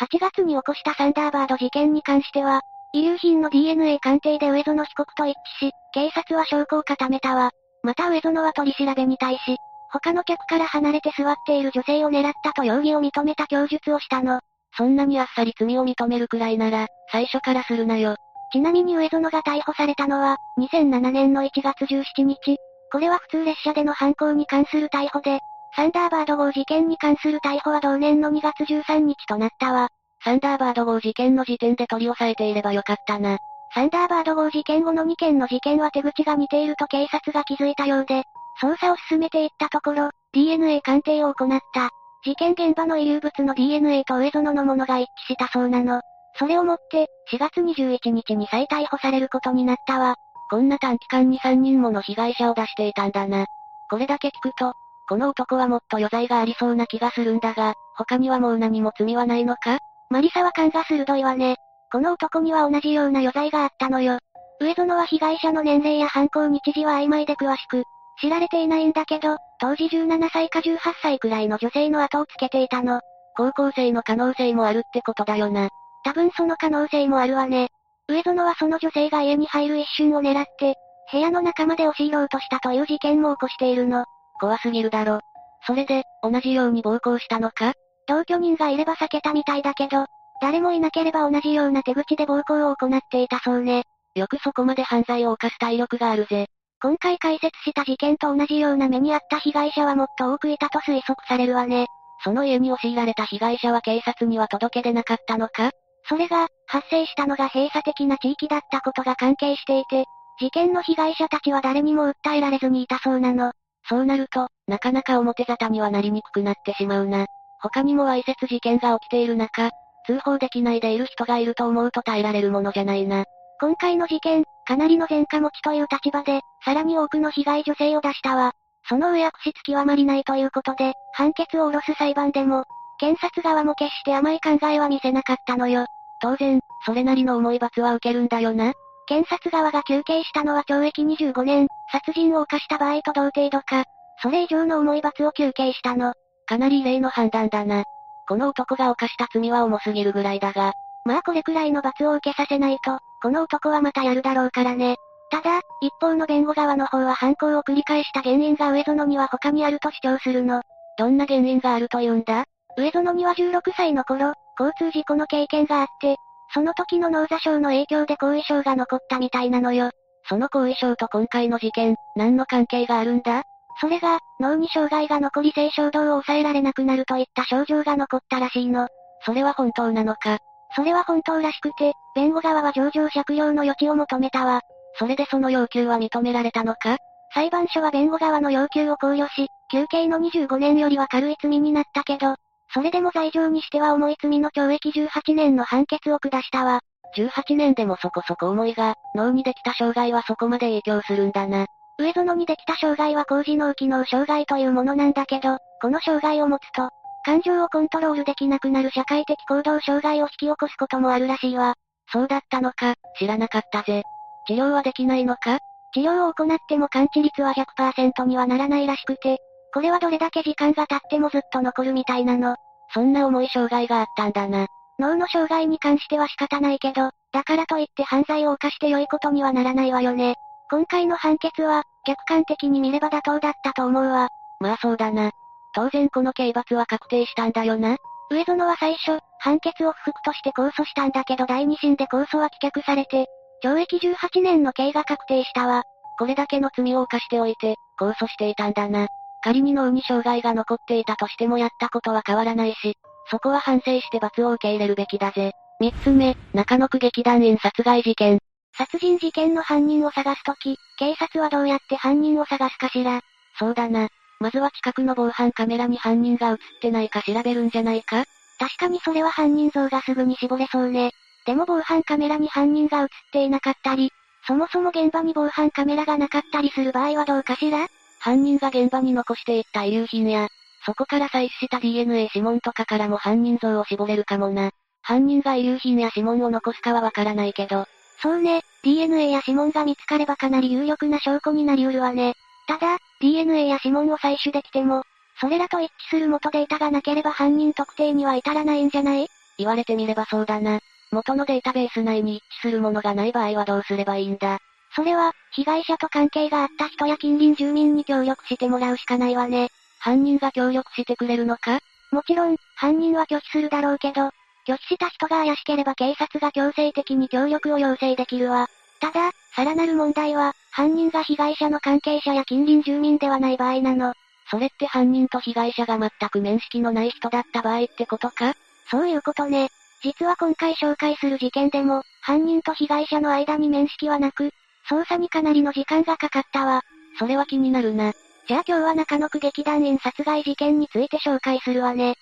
?8 月に起こしたサンダーバード事件に関しては、遺留品の DNA 鑑定で上園被告と一致し、警察は証拠を固めたわ。また上園は取り調べに対し、他の客から離れて座っている女性を狙ったと容疑を認めた供述をしたの。そんなにあっさり罪を認めるくらいなら、最初からするなよ。ちなみに上園が逮捕されたのは、2007年の1月17日。これは普通列車での犯行に関する逮捕で、サンダーバード号事件に関する逮捕は同年の2月13日となったわ。サンダーバード号事件の時点で取り押さえていればよかったな。サンダーバード号事件後の2件の事件は手口が似ていると警察が気づいたようで、捜査を進めていったところ、DNA 鑑定を行った。事件現場の遺留物の DNA と上園のものが一致したそうなの。それをもって、4月21日に再逮捕されることになったわ。こんな短期間に3人もの被害者を出していたんだな。これだけ聞くと、この男はもっと余罪がありそうな気がするんだが、他にはもう何も罪はないのか？マリサは勘が鋭いわね。この男には同じような余罪があったのよ。上園は被害者の年齢や犯行日時は曖昧で詳しく、知られていないんだけど、当時17歳か18歳くらいの女性の後をつけていたの。高校生の可能性もあるってことだよな。多分その可能性もあるわね。上園はその女性が家に入る一瞬を狙って、部屋の中まで押し入ろうとしたという事件も起こしているの。怖すぎるだろ。それで、同じように暴行したのか？同居人がいれば避けたみたいだけど、誰もいなければ同じような手口で暴行を行っていたそうね。よくそこまで犯罪を犯す体力があるぜ。今回解説した事件と同じような目にあった被害者はもっと多くいたと推測されるわね。その家に押し入られた被害者は警察には届け出なかったのか？それが、発生したのが閉鎖的な地域だったことが関係していて、事件の被害者たちは誰にも訴えられずにいたそうなの。そうなると、なかなか表沙汰にはなりにくくなってしまうな。他にもわいせつ事件が起きている中、通報できないでいる人がいると思うと耐えられるものじゃないな。今回の事件、かなりの前科持ちという立場で、さらに多くの被害女性を出したわ。その上悪質極まりないということで、判決を下ろす裁判でも、検察側も決して甘い考えは見せなかったのよ。当然、それなりの重い罰は受けるんだよな。検察側が求刑したのは懲役25年、殺人を犯した場合と同程度か、それ以上の重い罰を求刑したの。かなり異例の判断だな。この男が犯した罪は重すぎるぐらいだが。まあこれくらいの罰を受けさせないと、この男はまたやるだろうからね。ただ、一方の弁護側の方は犯行を繰り返した原因が上園には他にあると主張するの。どんな原因があると言うんだ？上園には16歳の頃、交通事故の経験があって、その時の脳挫傷の影響で後遺症が残ったみたいなのよ。その後遺症と今回の事件、何の関係があるんだ？それが、脳に障害が残り性衝動を抑えられなくなるといった症状が残ったらしいの。それは本当なのか？それは本当らしくて、弁護側は上場借用の余地を求めたわ。それでその要求は認められたのか？裁判所は弁護側の要求を考慮し、休刑の25年よりは軽い罪になったけど、それでも罪状にしては重い罪の懲役18年の判決を下したわ。18年でもそこそこ重いが、脳にできた障害はそこまで影響するんだな。上園にできた障害は高次脳機能障害というものなんだけど、この障害を持つと、感情をコントロールできなくなる社会的行動障害を引き起こすこともあるらしいわ。そうだったのか、知らなかったぜ。治療はできないのか？治療を行っても完治率は100%にはならないらしくて、これはどれだけ時間が経ってもずっと残るみたいなの。そんな重い障害があったんだな。脳の障害に関しては仕方ないけど、だからといって犯罪を犯して良いことにはならないわよね。今回の判決は、客観的に見れば妥当だったと思うわ。まあそうだな。当然この刑罰は確定したんだよな。上園は最初、判決を不服として控訴したんだけど第二審で控訴は棄却されて、懲役18年の刑が確定したわ。これだけの罪を犯しておいて、控訴していたんだな。仮に脳に障害が残っていたとしてもやったことは変わらないし、そこは反省して罰を受け入れるべきだぜ。三つ目、中野区劇団員殺害事件。殺人事件の犯人を探すとき、警察はどうやって犯人を探すかしら。そうだな。まずは近くの防犯カメラに犯人が映ってないか調べるんじゃないか？確かにそれは犯人像がすぐに絞れそうね。でも防犯カメラに犯人が映っていなかったり、そもそも現場に防犯カメラがなかったりする場合はどうかしら？犯人が現場に残していった遺留品や、そこから採取した DNA 指紋とかからも犯人像を絞れるかもな。犯人が遺留品や指紋を残すかはわからないけど。そうね、DNA や指紋が見つかればかなり有力な証拠になりうるわね。ただ、DNA や指紋を採取できても、それらと一致する元データがなければ犯人特定には至らないんじゃない？言われてみればそうだな。元のデータベース内に一致するものがない場合はどうすればいいんだ？それは、被害者と関係があった人や近隣住民に協力してもらうしかないわね。犯人が協力してくれるのか？もちろん、犯人は拒否するだろうけど、拒否した人が怪しければ警察が強制的に協力を要請できるわ。ただ、さらなる問題は、犯人が被害者の関係者や近隣住民ではない場合なの。それって犯人と被害者が全く面識のない人だった場合ってことか？そういうことね。実は今回紹介する事件でも、犯人と被害者の間に面識はなく、捜査にかなりの時間がかかったわ。それは気になるな。じゃあ今日は中野区劇団員殺害事件について紹介するわね。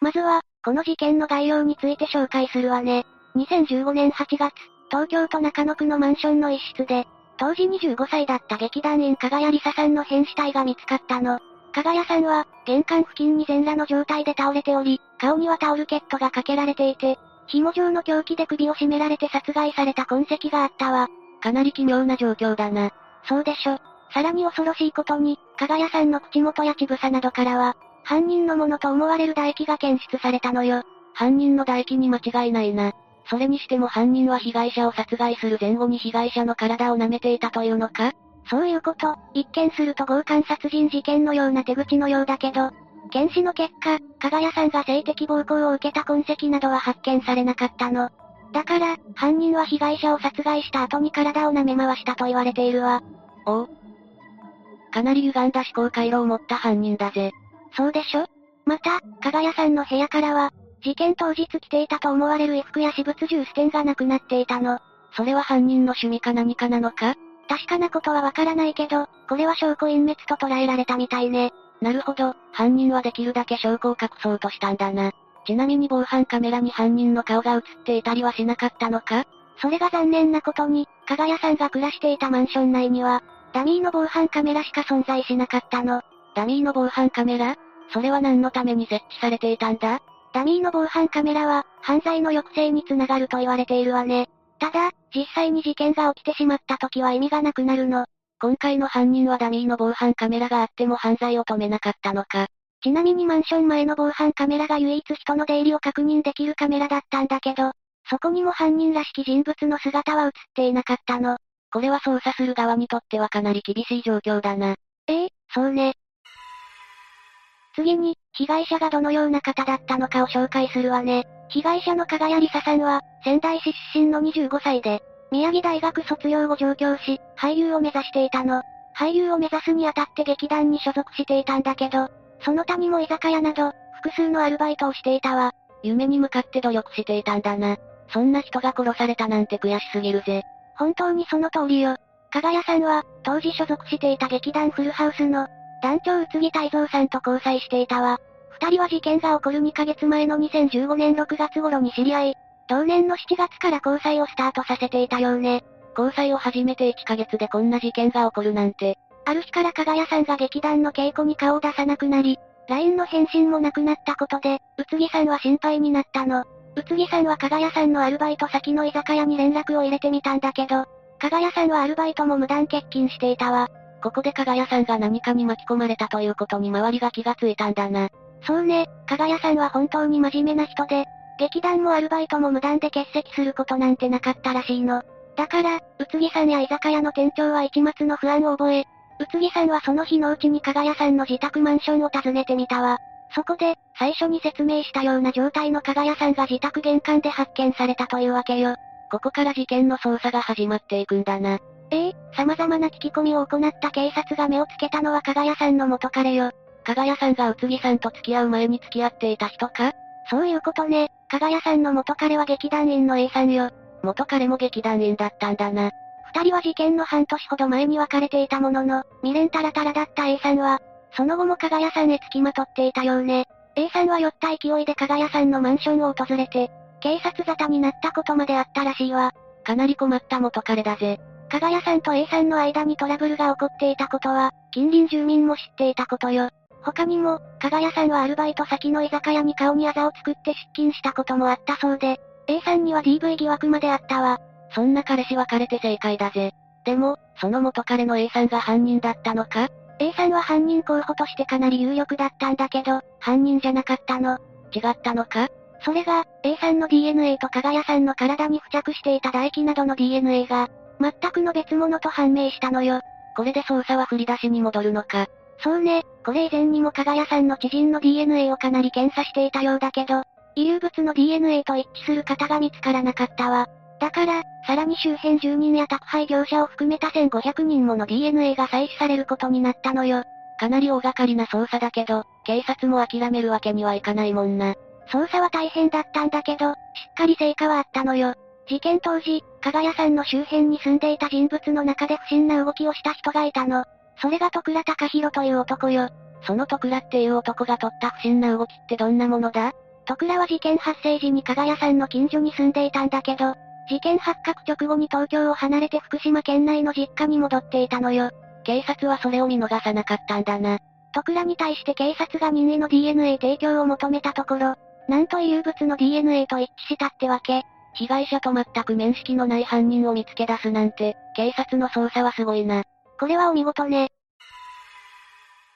まずは、この事件の概要について紹介するわね。2015年8月、東京都中野区のマンションの一室で、当時25歳だった劇団員加賀谷梨沙さんの変死体が見つかったの。加賀谷さんは、玄関付近に全裸の状態で倒れており、顔にはタオルケットがかけられていて、紐状の凶器で首を絞められて殺害された痕跡があったわ。かなり奇妙な状況だな。そうでしょ。さらに恐ろしいことに、加賀谷さんの口元や乳房などからは、犯人のものと思われる唾液が検出されたのよ。犯人の唾液に間違いないな。それにしても犯人は被害者を殺害する前後に被害者の体を舐めていたというのか？そういうこと、一見すると強姦殺人事件のような手口のようだけど、検視の結果、加賀谷さんが性的暴行を受けた痕跡などは発見されなかったの。だから、犯人は被害者を殺害した後に体を舐め回したと言われているわ。おう。かなり歪んだ思考回路を持った犯人だぜ。そうでしょ？また、加賀谷さんの部屋からは、事件当日着ていたと思われる衣服や私物重ステンがなくなっていたの。それは犯人の趣味か何かなのか？確かなことはわからないけど、これは証拠隠滅と捉えられたみたいね。なるほど、犯人はできるだけ証拠を隠そうとしたんだな。ちなみに防犯カメラに犯人の顔が映っていたりはしなかったのか？それが残念なことに、加賀谷さんが暮らしていたマンション内には、ダミーの防犯カメラしか存在しなかったの。ダミーの防犯カメラ？それは何のために設置されていたんだ？ダミーの防犯カメラは、犯罪の抑制につながると言われているわね。ただ、実際に事件が起きてしまった時は意味がなくなるの。今回の犯人はダミーの防犯カメラがあっても犯罪を止めなかったのか。ちなみにマンション前の防犯カメラが唯一人の出入りを確認できるカメラだったんだけど、そこにも犯人らしき人物の姿は映っていなかったの。これは捜査する側にとってはかなり厳しい状況だな。ええ、そうね。次に、被害者がどのような方だったのかを紹介するわね。被害者の加賀谷梨沙さんは、仙台市出身の25歳で、宮城大学卒業後上京し、俳優を目指していたの。俳優を目指すにあたって劇団に所属していたんだけど、その他にも居酒屋など、複数のアルバイトをしていたわ。夢に向かって努力していたんだな。そんな人が殺されたなんて悔しすぎるぜ。本当にその通りよ。加賀谷さんは、当時所属していた劇団フルハウスの、団長宇津木泰造さんと交際していたわ。二人は事件が起こる2ヶ月前の2015年6月頃に知り合い、同年の7月から交際をスタートさせていたようね。交際を始めて1ヶ月でこんな事件が起こるなんて。ある日から加賀谷さんが劇団の稽古に顔を出さなくなり、LINE の返信もなくなったことで、宇津木さんは心配になったの。宇津木さんは加賀谷さんのアルバイト先の居酒屋に連絡を入れてみたんだけど、加賀谷さんはアルバイトも無断欠勤していたわ。ここで加賀谷さんが何かに巻き込まれたということに周りが気がついたんだな。そうね、加賀谷さんは本当に真面目な人で、劇団もアルバイトも無断で欠席することなんてなかったらしいの。だから、宇津木さんや居酒屋の店長は一末の不安を覚え、宇津木さんはその日のうちに加賀谷さんの自宅マンションを訪ねてみたわ。そこで、最初に説明したような状態の加賀谷さんが自宅玄関で発見されたというわけよ。ここから事件の捜査が始まっていくんだな。ええ様々な聞き込みを行った警察が目をつけたのは加賀谷さんの元彼よ。加賀谷さんが宇津木さんと付き合う前に付き合っていた人か？そういうことね。加賀谷さんの元彼は劇団員の A さんよ。元彼も劇団員だったんだな。二人は事件の半年ほど前に別れていたものの、未練タラタラだった A さんは、その後も加賀谷さんへ付きまとっていたようね。A さんは酔った勢いで加賀谷さんのマンションを訪れて、警察沙汰になったことまであったらしいわ。かなり困った元彼だぜ。加賀谷さんと A さんの間にトラブルが起こっていたことは、近隣住民も知っていたことよ。他にも、加賀谷さんはアルバイト先の居酒屋に顔にあざを作って出勤したこともあったそうで、A さんには DV 疑惑まであったわ。そんな彼氏別れて正解だぜ。でも、その元彼の A さんが犯人だったのか ?A さんは犯人候補としてかなり有力だったんだけど、犯人じゃなかったの。違ったのか？それが、A さんの DNA と加賀谷さんの体に付着していた唾液などの DNA が、全くの別物と判明したのよ。これで捜査は振り出しに戻るのか？そうね、これ以前にも加賀谷さんの知人の DNA をかなり検査していたようだけど、遺留物の DNA と一致する方が見つからなかったわ。だから、さらに周辺住人や宅配業者を含めた1500人もの DNA が採取されることになったのよ。かなり大掛かりな捜査だけど、警察も諦めるわけにはいかないもんな。捜査は大変だったんだけど、しっかり成果はあったのよ。事件当時、加賀谷さんの周辺に住んでいた人物の中で不審な動きをした人がいたの。それが徳倉隆弘という男よ。その徳倉っていう男が取った不審な動きってどんなものだ？徳倉は事件発生時に加賀谷さんの近所に住んでいたんだけど、事件発覚直後に東京を離れて福島県内の実家に戻っていたのよ。警察はそれを見逃さなかったんだな。徳倉に対して警察が任意の DNA 提供を求めたところ、なんと遺留物の DNA と一致したってわけ。被害者と全く面識のない犯人を見つけ出すなんて、警察の捜査はすごいな。これはお見事ね。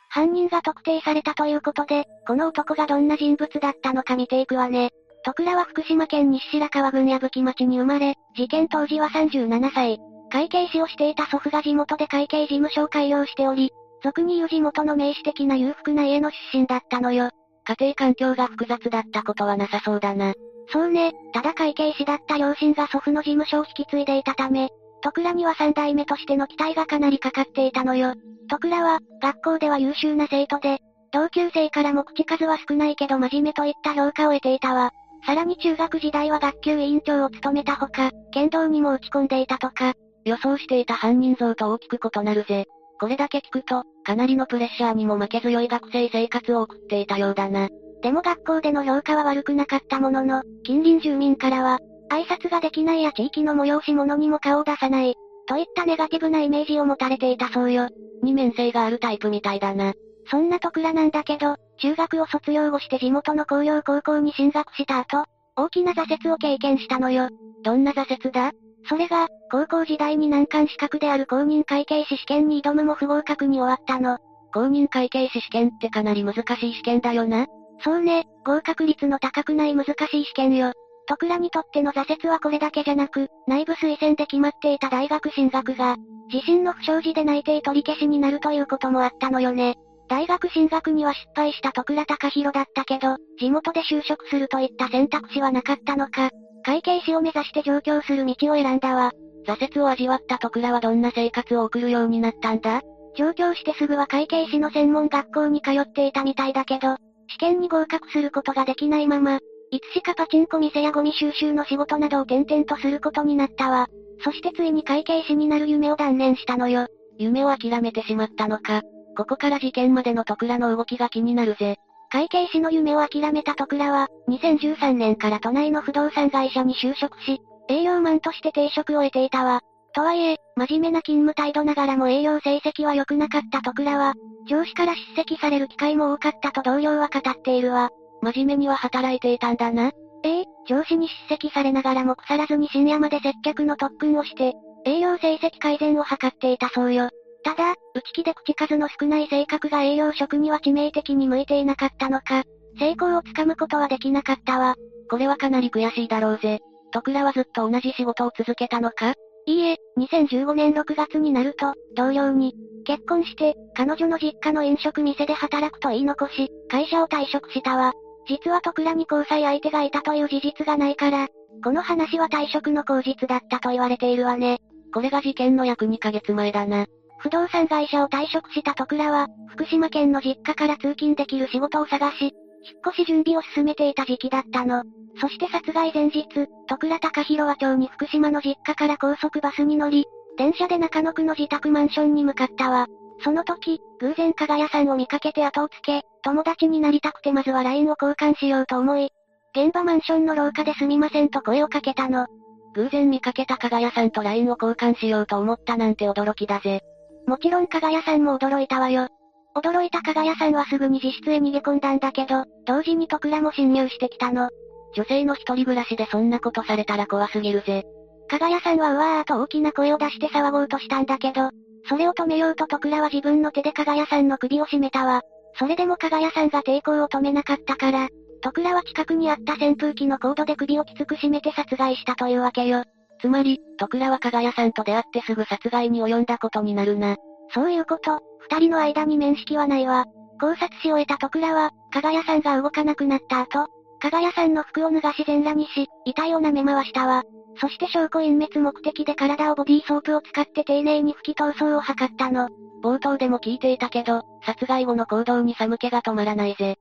犯人が特定されたということで、この男がどんな人物だったのか見ていくわね。徳倉は福島県西白川郡矢吹町に生まれ、事件当時は37歳。会計士をしていた祖父が地元で会計事務所を開業しており、俗に言う地元の名士的な裕福な家の出身だったのよ。家庭環境が複雑だったことはなさそうだな。そうね、ただ会計士だった両親が祖父の事務所を引き継いでいたため、徳倉には三代目としての期待がかなりかかっていたのよ。徳倉は、学校では優秀な生徒で、同級生からも口数は少ないけど真面目といった評価を得ていたわ。さらに中学時代は学級委員長を務めたほか、剣道にも打ち込んでいたとか。予想していた犯人像と大きく異なるぜ。これだけ聞くと、かなりのプレッシャーにも負け強い学生生活を送っていたようだな。でも学校での評価は悪くなかったものの、近隣住民からは、挨拶ができないや地域の催し物にも顔を出さない、といったネガティブなイメージを持たれていたそうよ。二面性があるタイプみたいだな。そんな徳倉なんだけど、中学を卒業後して地元の工業高校に進学した後、大きな挫折を経験したのよ。どんな挫折だ？それが、高校時代に難関資格である公認会計士試験に挑むも不合格に終わったの。公認会計士試験ってかなり難しい試験だよな。そうね、合格率の高くない難しい試験よ。徳倉にとっての挫折はこれだけじゃなく、内部推薦で決まっていた大学進学が、自身の不祥事で内定取り消しになるということもあったのよね。大学進学には失敗した徳倉隆弘だったけど、地元で就職するといった選択肢はなかったのか、会計士を目指して上京する道を選んだわ。挫折を味わった徳倉はどんな生活を送るようになったんだ？上京してすぐは会計士の専門学校に通っていたみたいだけど、試験に合格することができないまま、いつしかパチンコ店やゴミ収集の仕事などを転々とすることになったわ。そしてついに会計士になる夢を断念したのよ。夢を諦めてしまったのか。ここから事件までの徳倉の動きが気になるぜ。会計士の夢を諦めた徳倉は、2013年から都内の不動産会社に就職し、営業マンとして定職を得ていたわ。とはいえ、真面目な勤務態度ながらも営業成績は良くなかった徳倉は、上司から叱責される機会も多かったと同僚は語っているわ。真面目には働いていたんだな。ええ、上司に叱責されながらも腐らずに深夜まで接客の特訓をして、営業成績改善を図っていたそうよ。ただ、内気で口数の少ない性格が営業職には致命的に向いていなかったのか、成功をつかむことはできなかったわ。これはかなり悔しいだろうぜ。徳倉はずっと同じ仕事を続けたのか？いいえ、2015年6月になると、同僚に、結婚して、彼女の実家の飲食店で働くと言い残し、会社を退職したわ。実は徳倉に交際相手がいたという事実がないから、この話は退職の口実だったと言われているわね。これが事件の約2ヶ月前だな。不動産会社を退職した徳倉は、福島県の実家から通勤できる仕事を探し、引っ越し準備を進めていた時期だったの。そして殺害前日、徳倉隆弘は町に福島の実家から高速バスに乗り、電車で中野区の自宅マンションに向かったわ。その時、偶然加賀屋さんを見かけて後をつけ、友達になりたくてまずは LINE を交換しようと思い、現場マンションの廊下ですみませんと声をかけたの。偶然見かけた加賀屋さんと LINE を交換しようと思ったなんて驚きだぜ。もちろん加賀屋さんも驚いたわよ。驚いた加賀屋さんはすぐに自室へ逃げ込んだんだけど、同時に徳倉も侵入してきたの。女性の一人暮らしでそんなことされたら怖すぎるぜ。加賀屋さんはうわーと大きな声を出して騒ごうとしたんだけど、それを止めようと徳倉は自分の手で加賀屋さんの首を絞めたわ。それでも加賀屋さんが抵抗を止めなかったから、徳倉は近くにあった扇風機のコードで首をきつく締めて殺害したというわけよ。つまり、徳倉は加賀屋さんと出会ってすぐ殺害に及んだことになるな。そういうこと、二人の間に面識はないわ。考察し終えた徳倉は、加賀屋さんが動かなくなった後、加賀屋さんの服を脱がし全裸にし、遺体を舐め回したわ。そして証拠隠滅目的で体をボディーソープを使って丁寧に拭き逃走を図ったの。冒頭でも聞いていたけど、殺害後の行動に寒気が止まらないぜ。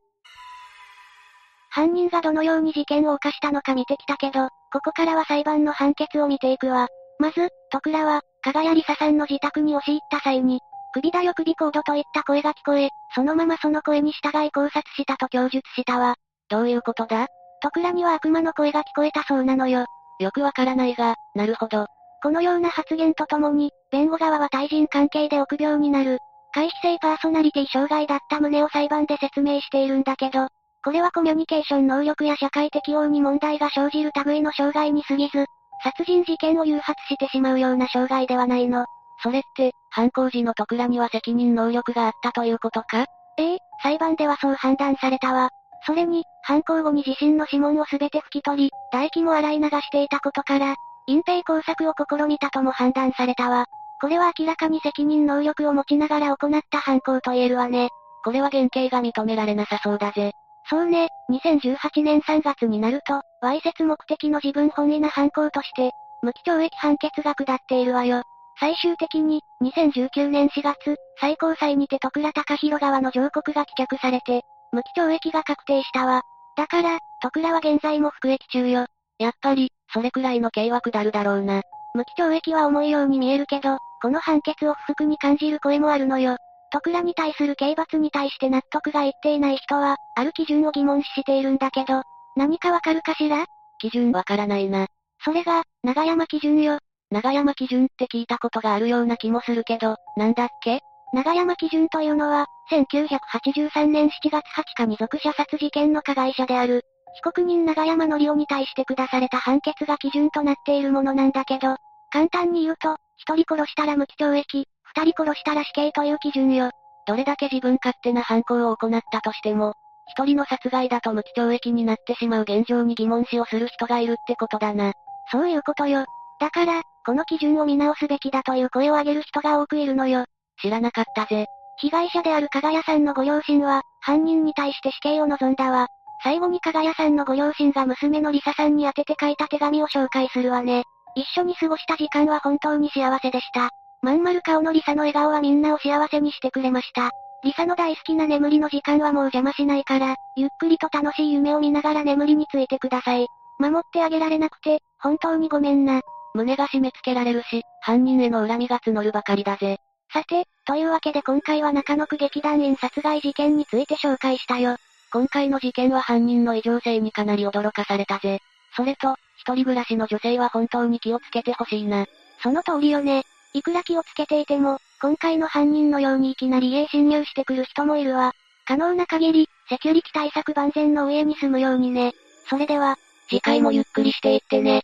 犯人がどのように事件を犯したのか見てきたけど、ここからは裁判の判決を見ていくわ。まず、徳倉は、加賀谷梨沙さんの自宅に押し入った際に、首だよ首コードといった声が聞こえ、そのままその声に従い考察したと供述したわ。どういうことだ？徳倉には悪魔の声が聞こえたそうなのよ。よくわからないが、なるほど。このような発言とともに、弁護側は対人関係で臆病になる、回避性パーソナリティ障害だった旨を裁判で説明しているんだけど、これはコミュニケーション能力や社会適応に問題が生じる類の障害に過ぎず、殺人事件を誘発してしまうような障害ではないの。それって、犯行時の徳倉には責任能力があったということか？ええ、裁判ではそう判断されたわ。それに、犯行後に自身の指紋をすべて拭き取り、唾液も洗い流していたことから、隠蔽工作を試みたとも判断されたわ。これは明らかに責任能力を持ちながら行った犯行と言えるわね。これは原刑が認められなさそうだぜ。そうね、2018年3月になると、わいせつ目的の自分本位な犯行として、無期懲役判決が下っているわよ。最終的に、2019年4月、最高裁にて徳倉隆弘側の上告が棄却されて、無期懲役が確定したわ。だから、徳倉は現在も服役中よ。やっぱり、それくらいの刑は下るだろうな。無期懲役は重いように見えるけど、この判決を不服に感じる声もあるのよ。徳倉に対する刑罰に対して納得がいっていない人は、ある基準を疑問視しているんだけど、何かわかるかしら？基準わからないな。それが、長山基準よ。長山基準って聞いたことがあるような気もするけど、なんだっけ？長山基準というのは、1983年7月20日に属者殺事件の加害者である、被告人長山則夫に対して下された判決が基準となっているものなんだけど、簡単に言うと、一人殺したら無期懲役、二人殺したら死刑という基準よ。どれだけ自分勝手な犯行を行ったとしても、一人の殺害だと無期懲役になってしまう現状に疑問視をする人がいるってことだな。そういうことよ。だから、この基準を見直すべきだという声を上げる人が多くいるのよ。知らなかったぜ。被害者である加賀谷さんのご両親は、犯人に対して死刑を望んだわ。最後に加賀谷さんのご両親が娘のリサさんに宛てて書いた手紙を紹介するわね。一緒に過ごした時間は本当に幸せでした。まん丸顔のリサの笑顔はみんなを幸せにしてくれました。リサの大好きな眠りの時間はもう邪魔しないから、ゆっくりと楽しい夢を見ながら眠りについてください。守ってあげられなくて、本当にごめんな。胸が締め付けられるし、犯人への恨みが募るばかりだぜ。さて、というわけで今回は中野区劇団員殺害事件について紹介したよ。今回の事件は犯人の異常性にかなり驚かされたぜ。それと、一人暮らしの女性は本当に気をつけてほしいな。その通りよね。いくら気をつけていても、今回の犯人のようにいきなり家へ侵入してくる人もいるわ。可能な限り、セキュリティ対策万全の上に住むようにね。それでは、次回もゆっくりしていってね。